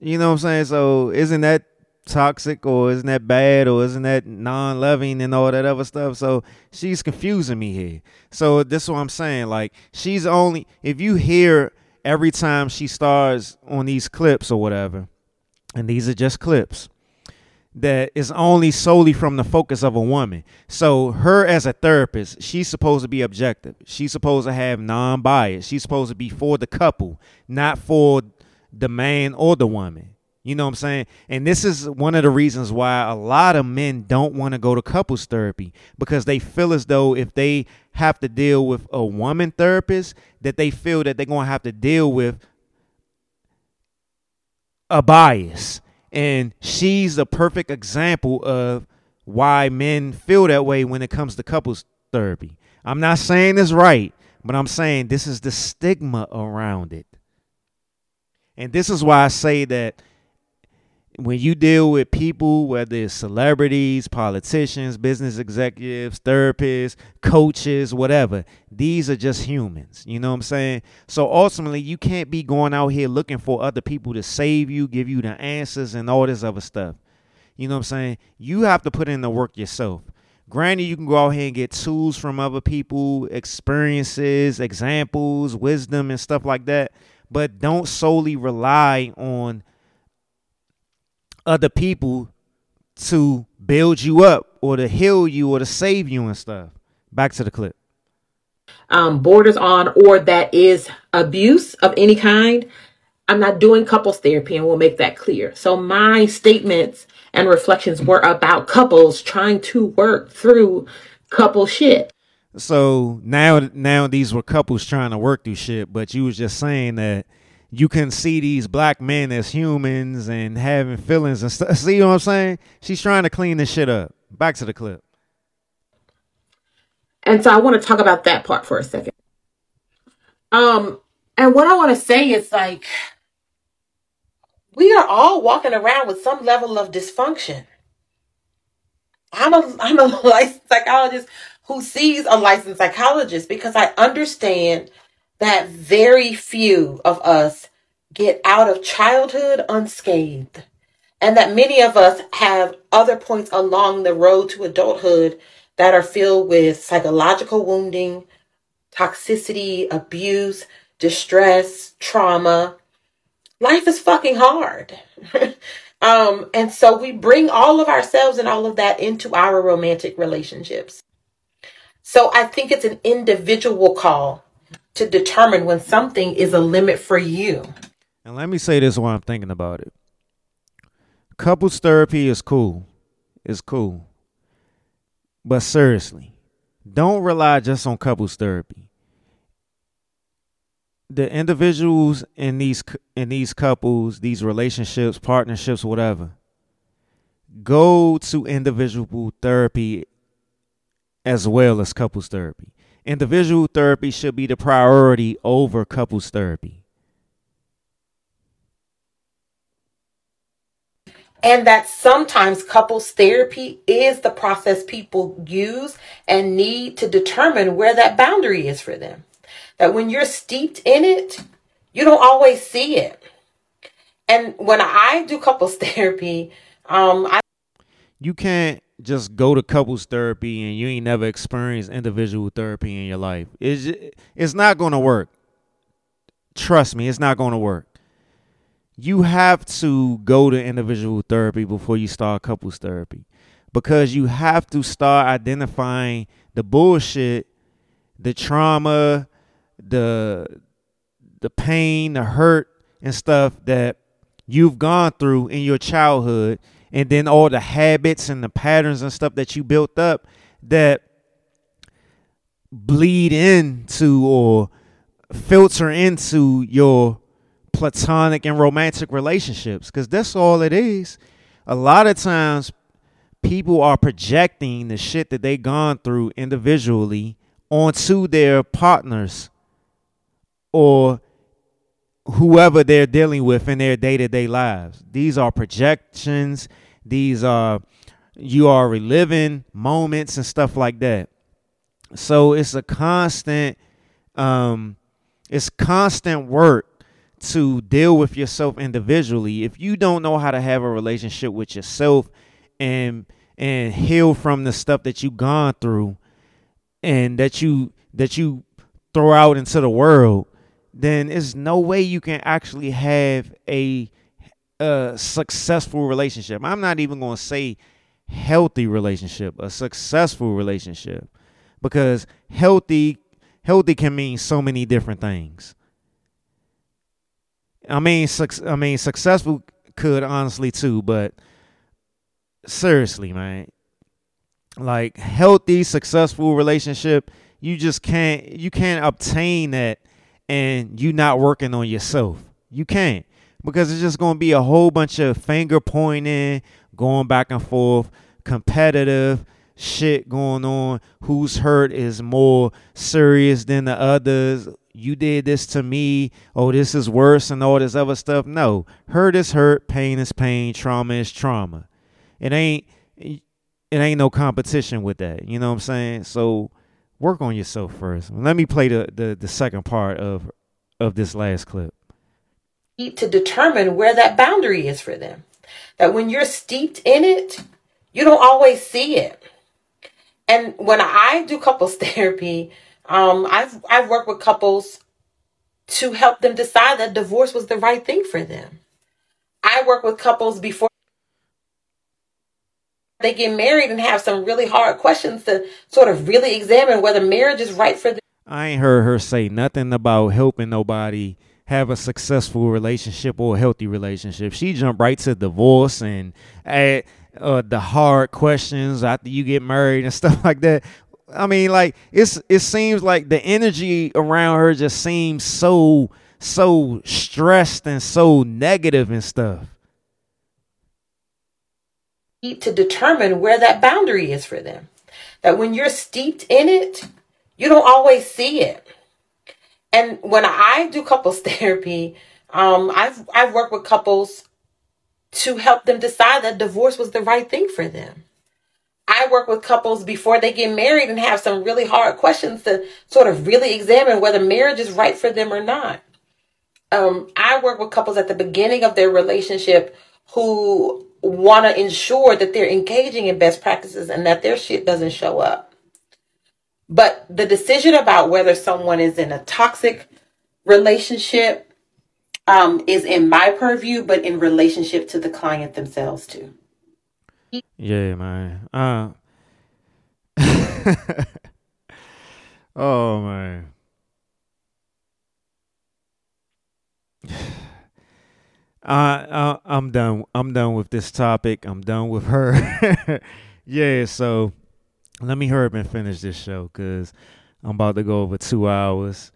you know what I'm saying? So isn't that toxic or isn't that bad or isn't that non-loving and all that other stuff? So she's confusing me here. So this is what I'm saying. Like she's only if you hear every time she starts on these clips or whatever, and these are just clips that is only solely from the focus of a woman. So her as a therapist, she's supposed to be objective. She's supposed to have non-bias. She's supposed to be for the couple, not for the man or the woman. You know what I'm saying? And this is one of the reasons why a lot of men don't want to go to couples therapy because they feel as though if they have to deal with a woman therapist, that they feel that they're going to have to deal with a bias. And she's the perfect example of why men feel that way when it comes to couples therapy. I'm not saying this right, but I'm saying this is the stigma around it. And this is why I say that when you deal with people, whether it's celebrities, politicians, business executives, therapists, coaches, whatever, these are just humans. You know what I'm saying? So ultimately, you can't be going out here looking for other people to save you, give you the answers, and all this other stuff. You know what I'm saying? You have to put in the work yourself. Granted, you can go out here and get tools from other people, experiences, examples, wisdom, and stuff like that but don't solely rely on other people to build you up or to heal you or to save you and stuff. Back to the clip. Um, borders on or that is abuse of any kind. I'm not doing couples therapy and we'll make that clear. So my statements and reflections were about couples trying to work through couple shit. So now, now these were couples trying to work through shit, but you was just saying that you can see these black men as humans and having feelings and stuff. [laughs] See what I'm saying? She's trying to clean this shit up. Back to the clip. And so I want to talk about that part for a second. Um, and what I want to say is like, we are all walking around with some level of dysfunction. I'm a [laughs] I'm a licensed psychologist who sees a licensed psychologist because I understand that very few of us get out of childhood unscathed, and that many of us have other points along the road to adulthood that are filled with psychological wounding, toxicity, abuse, distress, trauma. Life is fucking hard. [laughs] um, and so we bring all of ourselves and all of that into our romantic relationships. So I think it's an individual call to determine when something is a limit for you. And let me say this while I'm thinking about it. Couples therapy is cool. It's cool. But seriously, don't rely just on couples therapy. The individuals in these in these couples, these relationships, partnerships, whatever, go to individual therapy as well as couples therapy. Individual therapy should be the priority over couples therapy. and that sometimes couples therapy is the process people use and need to determine where that boundary is for them. That when you're steeped in it, you don't always see it. And when I do couples [laughs] therapy, um, I you can't just go to couples therapy and you ain't never experienced individual therapy in your life. It's it's not going to work. Trust me, it's not going to work you have to go to individual therapy before you start couples therapy because you have to start identifying the bullshit, the trauma, the the pain, the hurt and stuff that you've gone through in your childhood and then all the habits and the patterns and stuff that you built up that bleed into or filter into your platonic and romantic relationships because that's all it is. A lot of times people are projecting the shit that they've gone through individually onto their partners or whoever they're dealing with in their day-to-day lives. These are projections, these are you are reliving moments and stuff like that. So it's a constant um it's constant work to deal with yourself individually if you don't know how to have a relationship with yourself and and heal from the stuff that you've gone through and that you that you throw out into the world then there's no way you can actually have a, a successful relationship. I'm not even going to say healthy relationship a successful relationship because healthy healthy can mean so many different things. I mean, I mean, successful could honestly too, but seriously, man, like healthy, successful relationship, you just can't you can't obtain that, and you not working on yourself. You can't because it's just gonna be a whole bunch of finger pointing, going back and forth, competitive shit going on. Whose hurt is more serious than the others? you did this to me, oh, this is worse, and all this other stuff. No, hurt is hurt, pain is pain, trauma is trauma. It ain't it ain't no competition with that. You know what I'm saying? So work on yourself first. Let me play the the, the second part of of this last clip. To determine where that boundary is for them. That when you're steeped in it, you don't always see it. And when I do couples [laughs] therapy, um, I've I've worked with couples to help them decide that divorce was the right thing for them. I work with couples before they get married and have some really hard questions to sort of really examine whether marriage is right for them. I ain't heard her say nothing about helping nobody have a successful relationship or a healthy relationship. She jumped right to divorce and uh, the hard questions after you get married and [laughs] stuff like that. I mean, like it's it seems like the energy around her just seems so so stressed and so negative and stuff. To determine where that boundary is for them. That when you're steeped in it, you don't always see it. And when I do couples [laughs] therapy, um, I've I've worked with couples to help them decide that divorce was the right thing for them. I work with couples before they get married and have some really hard questions to sort of really examine whether marriage is right for them or not. Um, I work with couples at the beginning of their relationship who want to ensure that they're engaging in best practices and that their shit doesn't show up. But the decision about whether someone is in a toxic relationship um, is in my purview, but in relationship to the client themselves too. Yeah, man. Uh, [laughs] oh man. I, I am done. I'm done with this topic. I'm done with her. [laughs] yeah. So let me hurry up and finish this show because I'm about to go over two hours.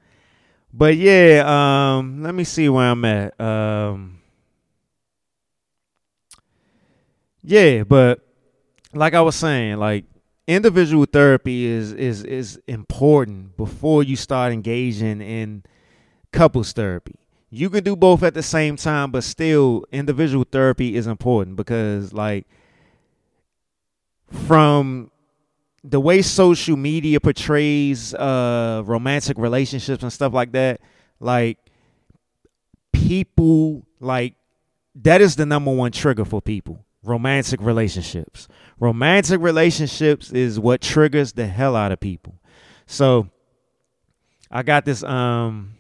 But yeah, um, let me see where I'm at. Um, yeah, but like I was saying, like individual therapy is is is important before you start engaging in couples therapy. You can do both at the same time, but still individual therapy is important because like from the way social media portrays uh romantic relationships and stuff like that, like people like that is the number one trigger for people. Romantic relationships. Romantic relationships is what triggers the hell out of people. So I got this um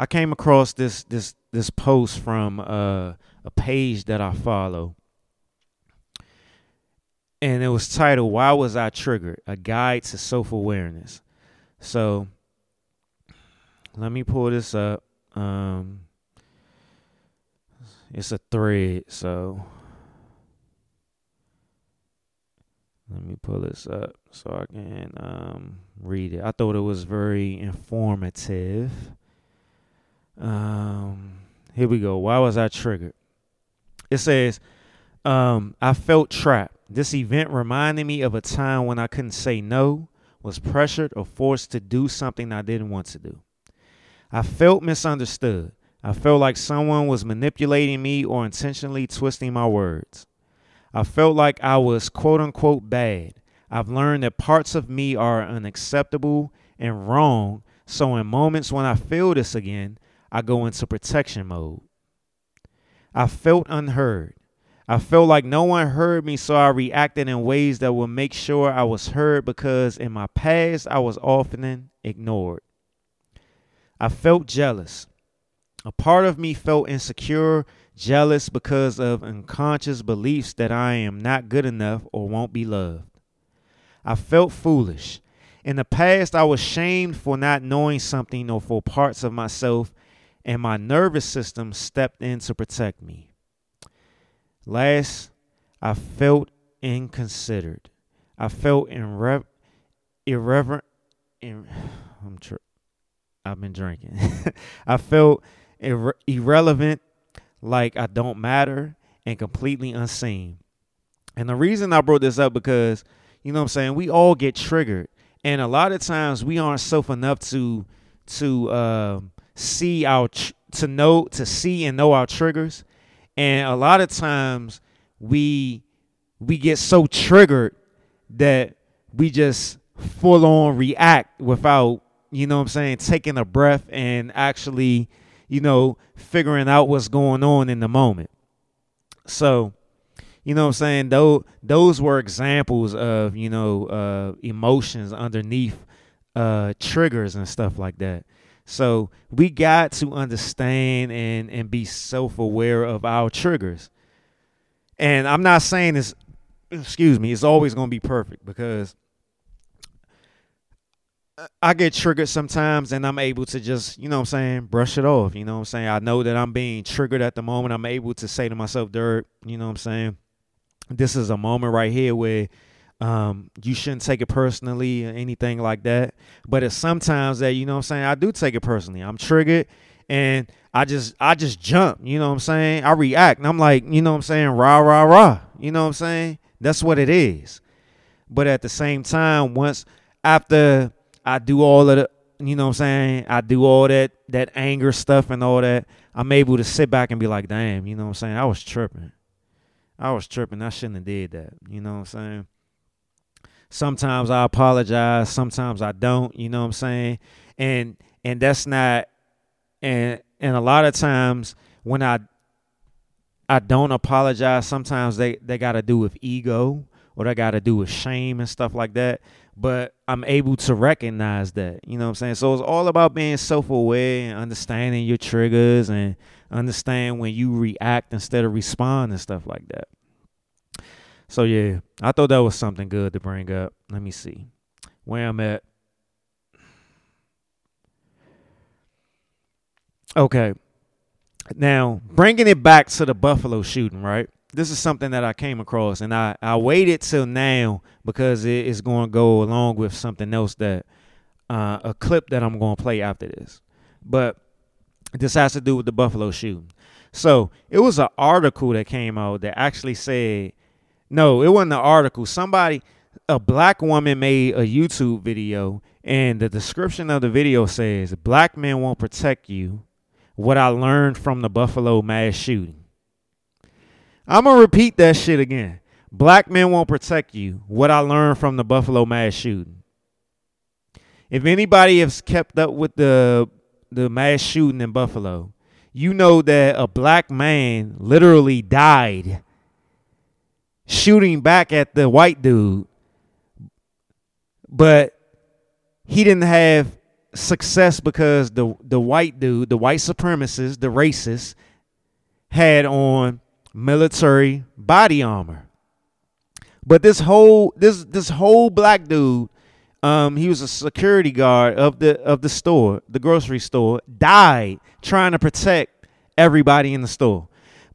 I came across this this this post from uh, a page that I follow and it was titled "Why Was I Triggered? A Guide to Self Awareness." So, let me pull this up. Um, it's a thread, so let me pull this up so I can um, read it. I thought it was very informative. Um, here we go. Why was I triggered? It says, um, I felt trapped. This event reminded me of a time when I couldn't say no, was pressured or forced to do something I didn't want to do. I felt misunderstood. I felt like someone was manipulating me or intentionally twisting my words. I felt like I was quote unquote bad. I've learned that parts of me are unacceptable and wrong, so in moments when I feel this again, I go into protection mode. I felt unheard. I felt like no one heard me, so I reacted in ways that would make sure I was heard because in my past I was often ignored. I felt jealous. A part of me felt insecure, jealous because of unconscious beliefs that I am not good enough or won't be loved. I felt foolish. In the past, I was shamed for not knowing something or for parts of myself, and my nervous system stepped in to protect me. Last, I felt inconsidered. I felt irre- irreverent. Ir- I'm tr- I've been drinking. [laughs] I felt ir- irrelevant, like I don't matter, and completely unseen. And the reason I brought this up because you know what I'm saying we all get triggered, and a lot of times we aren't self enough to to uh, see our tr- to know to see and know our triggers and a lot of times we we get so triggered that we just full on react without, you know what I'm saying, taking a breath and actually, you know, figuring out what's going on in the moment. So, you know what I'm saying? Those those were examples of, you know, uh, emotions underneath uh, triggers and stuff like that. So we got to understand and and be self-aware of our triggers. And I'm not saying this excuse me, it's always going to be perfect because I get triggered sometimes and I'm able to just, you know what I'm saying, brush it off. You know what I'm saying? I know that I'm being triggered at the moment. I'm able to say to myself, Dirt, you know what I'm saying? This is a moment right here where um, you shouldn't take it personally or anything like that. But it's sometimes that, you know what I'm saying, I do take it personally. I'm triggered and I just I just jump, you know what I'm saying? I react. And I'm like, you know what I'm saying, rah, rah, rah. You know what I'm saying? That's what it is. But at the same time, once after I do all of the you know what I'm saying, I do all that that anger stuff and all that, I'm able to sit back and be like, damn, you know what I'm saying? I was tripping. I was tripping. I shouldn't have did that. You know what I'm saying? Sometimes I apologize, sometimes I don't, you know what I'm saying? And and that's not and and a lot of times when I I don't apologize, sometimes they they got to do with ego or they got to do with shame and stuff like that. But I'm able to recognize that, you know what I'm saying? So it's all about being self-aware and understanding your triggers and understand when you react instead of respond and stuff like that. So yeah, I thought that was something good to bring up. Let me see where I'm at. Okay. Now, bringing it back to the Buffalo shooting, right? this is something that I came across, and I I waited till now because it is going to go along with something else that uh, a clip that I'm going to play after this, but this has to do with the Buffalo shooting. So it was an article that came out that actually said, no, it wasn't an article. Somebody, a black woman made a YouTube video, and the description of the video says, "Black men won't protect you." What I learned from the Buffalo mass shooting. I'm gonna repeat that shit again. Black men won't protect you. What I learned from the Buffalo mass shooting. If anybody has kept up with the the mass shooting in Buffalo, you know that a black man literally died shooting back at the white dude, but he didn't have success because the the white dude, the white supremacists, the racists, had on military body armor. But this whole this this whole black dude, um, he was a security guard of the of the store, the grocery store, died trying to protect everybody in the store.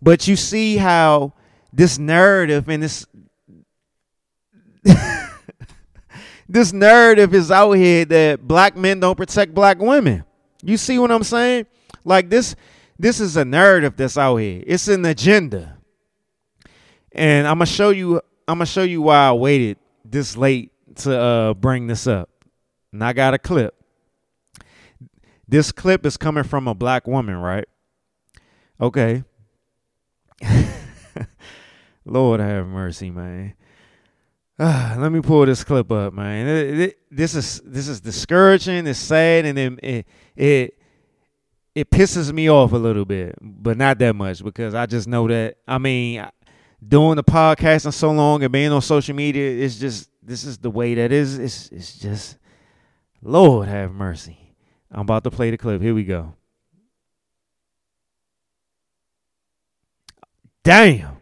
But you see how this narrative and this [laughs] this narrative is out here that black men don't protect black women. You see what I'm saying? Like this this is a narrative that's out here. It's an agenda. And I'm gonna show you I'm gonna show you why I waited this late to uh, bring this up. And I got a clip. This clip is coming from a black woman, right? Okay. [laughs] Lord have mercy, man. Uh, let me pull this clip up, man. It, it, this is this is discouraging. It's sad, and it, it it it pisses me off a little bit, but not that much because I just know that. I mean, doing the podcast and so long and being on social media, it's just this is the way that is. It's it's just Lord have mercy. I'm about to play the clip. Here we go. Damn.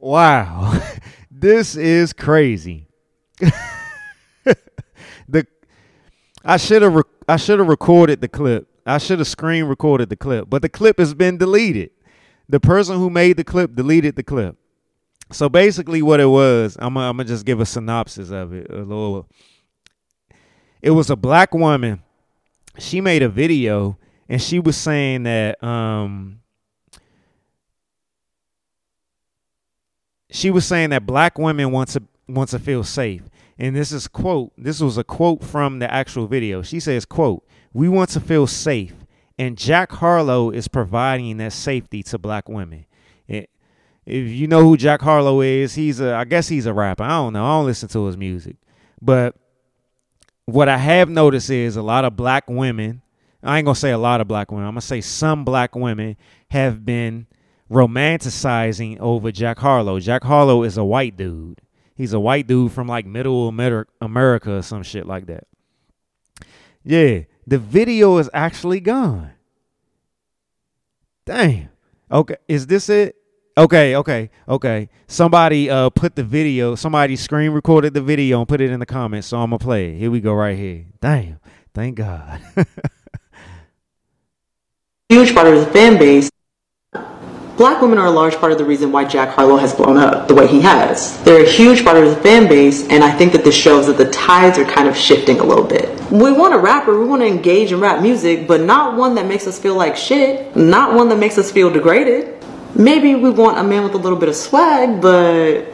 Wow. [laughs] this is crazy. [laughs] the I should have re- I should have recorded the clip. I should have screen recorded the clip, but the clip has been deleted. The person who made the clip deleted the clip. So basically, what it was, I'm gonna, I'm just give a synopsis of it. A little. It was a black woman. She made a video, and she was saying that um, she was saying that black women want to want to feel safe. And this is quote. This was a quote from the actual video. She says, "quote We want to feel safe, and Jack Harlow is providing that safety to black women." It, if you know who Jack Harlow is, he's a I guess he's a rapper. I don't know. I don't listen to his music. But what I have noticed is a lot of black women, I ain't gonna say a lot of black women, I'm gonna say some black women have been romanticizing over Jack Harlow. Jack Harlow is a white dude. He's a white dude from like middle America or some shit like that. Yeah, the video is actually gone. Damn. Okay, is this it? Okay, okay, okay. Somebody uh put the video, somebody screen recorded the video and put it in the comments, so I'm gonna play it. Here we go right here. Damn. Thank God. [laughs] Huge part of the fan base. Black women are a large part of the reason why Jack Harlow has blown up the way he has. They're a huge part of his fan base, and I think that this shows that the tides are kind of shifting a little bit. We want a rapper, we want to engage in rap music, but not one that makes us feel like shit, not one that makes us feel degraded maybe we want a man with a little bit of swag, but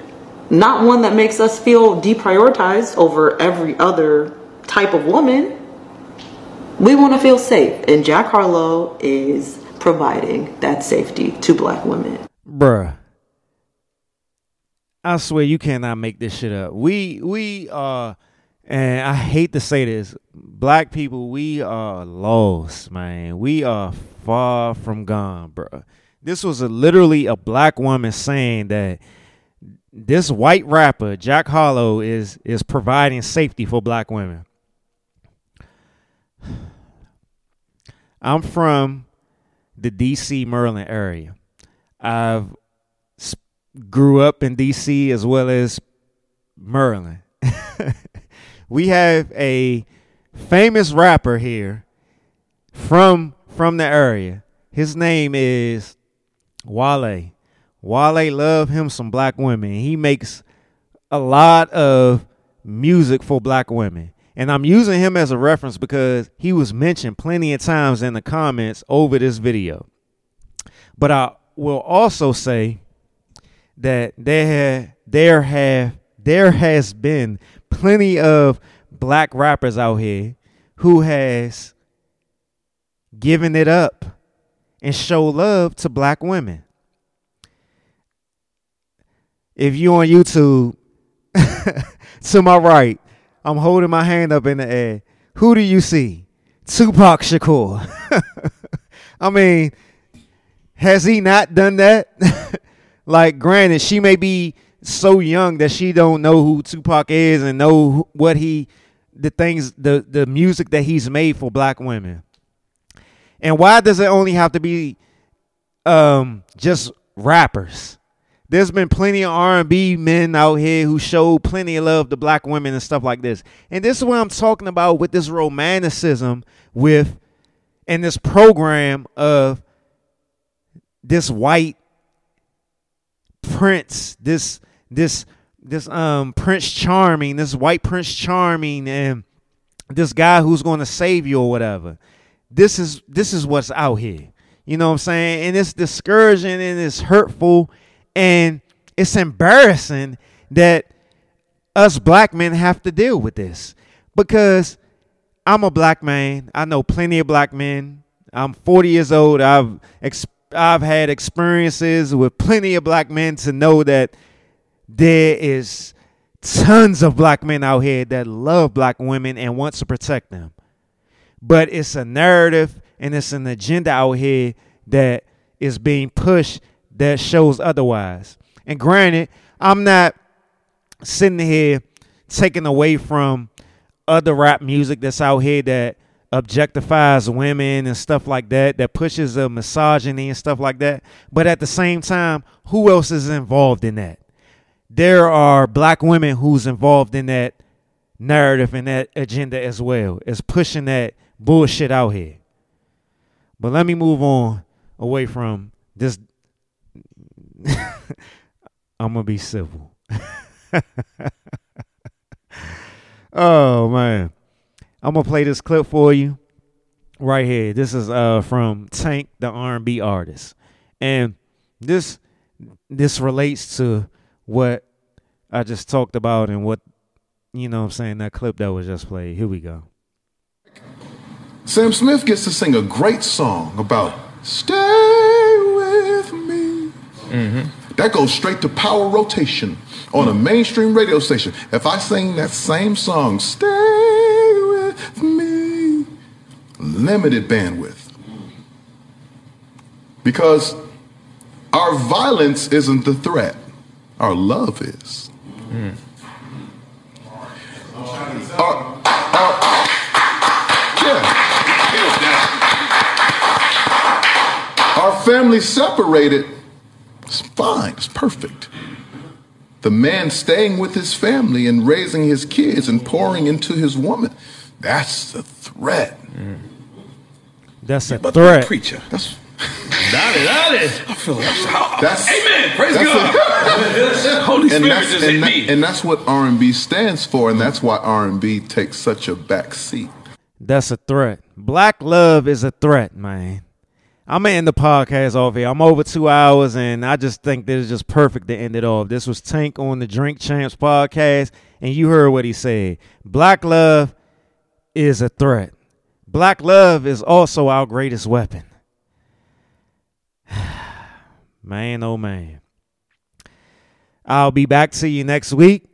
not one that makes us feel deprioritized over every other type of woman. We want to feel safe, and Jack Harlow is providing that safety to black women. Bruh. I swear you cannot make this shit up. We we uh and I hate to say this, black people, we are lost, man. We are far from gone, bruh. This was a, literally a black woman saying that this white rapper Jack Harlow is is providing safety for black women. I'm from the DC Maryland area. I've grew up in DC as well as Maryland. [laughs] we have a famous rapper here from from the area. His name is Wale. Wale love him some black women. He makes a lot of music for black women. And I'm using him as a reference because he was mentioned plenty of times in the comments over this video. But I will also say that there there have there has been plenty of black rappers out here who has given it up and show love to black women. If you on YouTube, [laughs] to my right, I'm holding my hand up in the air. Who do you see? Tupac Shakur. [laughs] I mean, has he not done that? [laughs] like, granted, she may be so young that she don't know who Tupac is and know what he, the things, the the music that he's made for black women. And why does it only have to be um, just rappers? There's been plenty of R&B men out here who show plenty of love to black women and stuff like this. And this is what I'm talking about with this romanticism with and this program of this white prince, this this this um Prince Charming, this white Prince Charming and this guy who's going to save you or whatever. This is this is what's out here. You know what I'm saying? And it's discouraging and it's hurtful and it's embarrassing that us black men have to deal with this because I'm a black man. I know plenty of black men. I'm 40 years old. I've I've had experiences with plenty of black men to know that there is tons of black men out here that love black women and want to protect them. But it's a narrative and it's an agenda out here that is being pushed that shows otherwise. And granted, I'm not sitting here taking away from other rap music that's out here that objectifies women and stuff like that, that pushes a misogyny and stuff like that. But at the same time, who else is involved in that? There are black women who's involved in that narrative and that agenda as well. Is pushing that bullshit out here. But let me move on away from this [laughs] I'm gonna be civil. [laughs] oh man. I'm gonna play this clip for you right here. This is uh from Tank, the R&B artist. And this this relates to what I just talked about and what you know what I'm saying that clip that was just played. Here we go. Sam Smith gets to sing a great song about stay. Mm-hmm. That goes straight to power rotation on a mainstream radio station. If I sing that same song, stay with me, limited bandwidth. Because our violence isn't the threat, our love is. Mm. Our, our, yeah. Our family separated. It's fine. It's perfect. The man staying with his family and raising his kids and pouring into his woman. That's the threat. Mm. That's a but threat. preacher. That's [laughs] Dale, dale. I feel like that's Amen. Praise that's God. [laughs] Holy Spirit that's, just and hit that, me. And that's what R and B stands for, and that's why R and B takes such a back seat. That's a threat. Black love is a threat, man. I'm gonna end the podcast off here. I'm over two hours, and I just think this is just perfect to end it off. This was Tank on the Drink Champs podcast, and you heard what he said. Black love is a threat. Black love is also our greatest weapon. [sighs] man, oh man. I'll be back to you next week.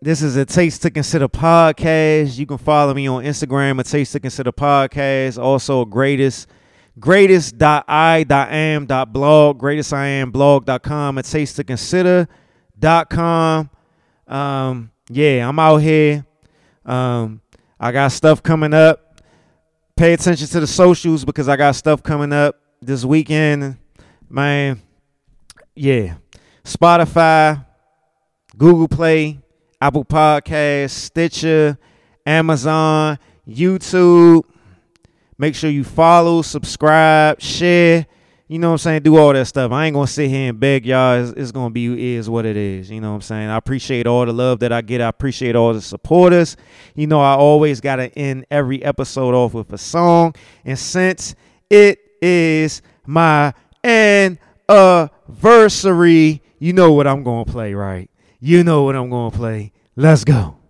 This is a Taste to Consider podcast. You can follow me on Instagram at Taste to Consider podcast. Also, greatest greatest.i.am.blog, greatestiamblog.com at taste to consider.com. Um, yeah, I'm out here. Um, I got stuff coming up. Pay attention to the socials because I got stuff coming up this weekend. Man, yeah. Spotify, Google Play, Apple Podcasts, Stitcher, Amazon, YouTube. Make sure you follow, subscribe, share. you know what I'm saying, do all that stuff. I ain't gonna sit here and beg y'all. It's, it's, gonna be is what it is. You know what I'm saying? I appreciate all the love that I get. I appreciate all the supporters. You know, I always gotta end every episode off with a song. And since it is my anniversary, you know what I'm gonna play, right? You know what I'm gonna play. Let's go.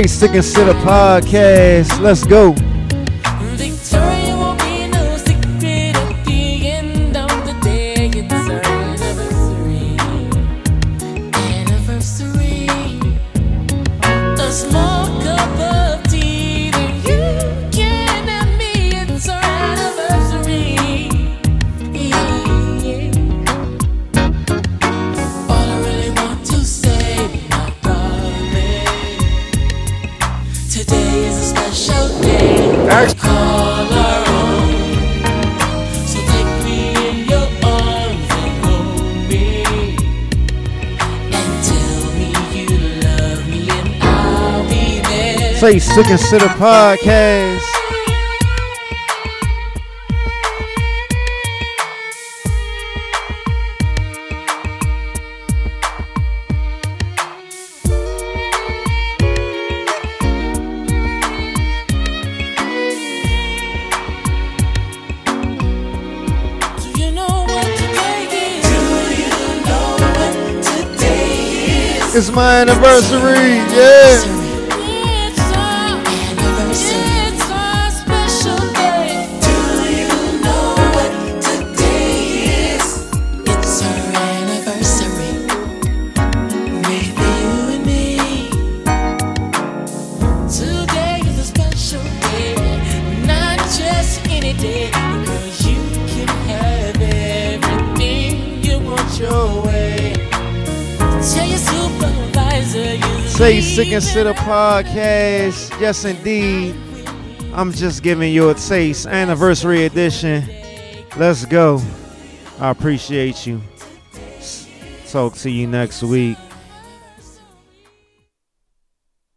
Say Sick and Sit a podcast. Let's go. Say Sick and Sitter Podcast. Do you know what today is? It's my anniversary, yeah. Say the podcast. Yes, indeed. I'm just giving you a taste. Anniversary edition. Let's go. I appreciate you. Talk to you next week.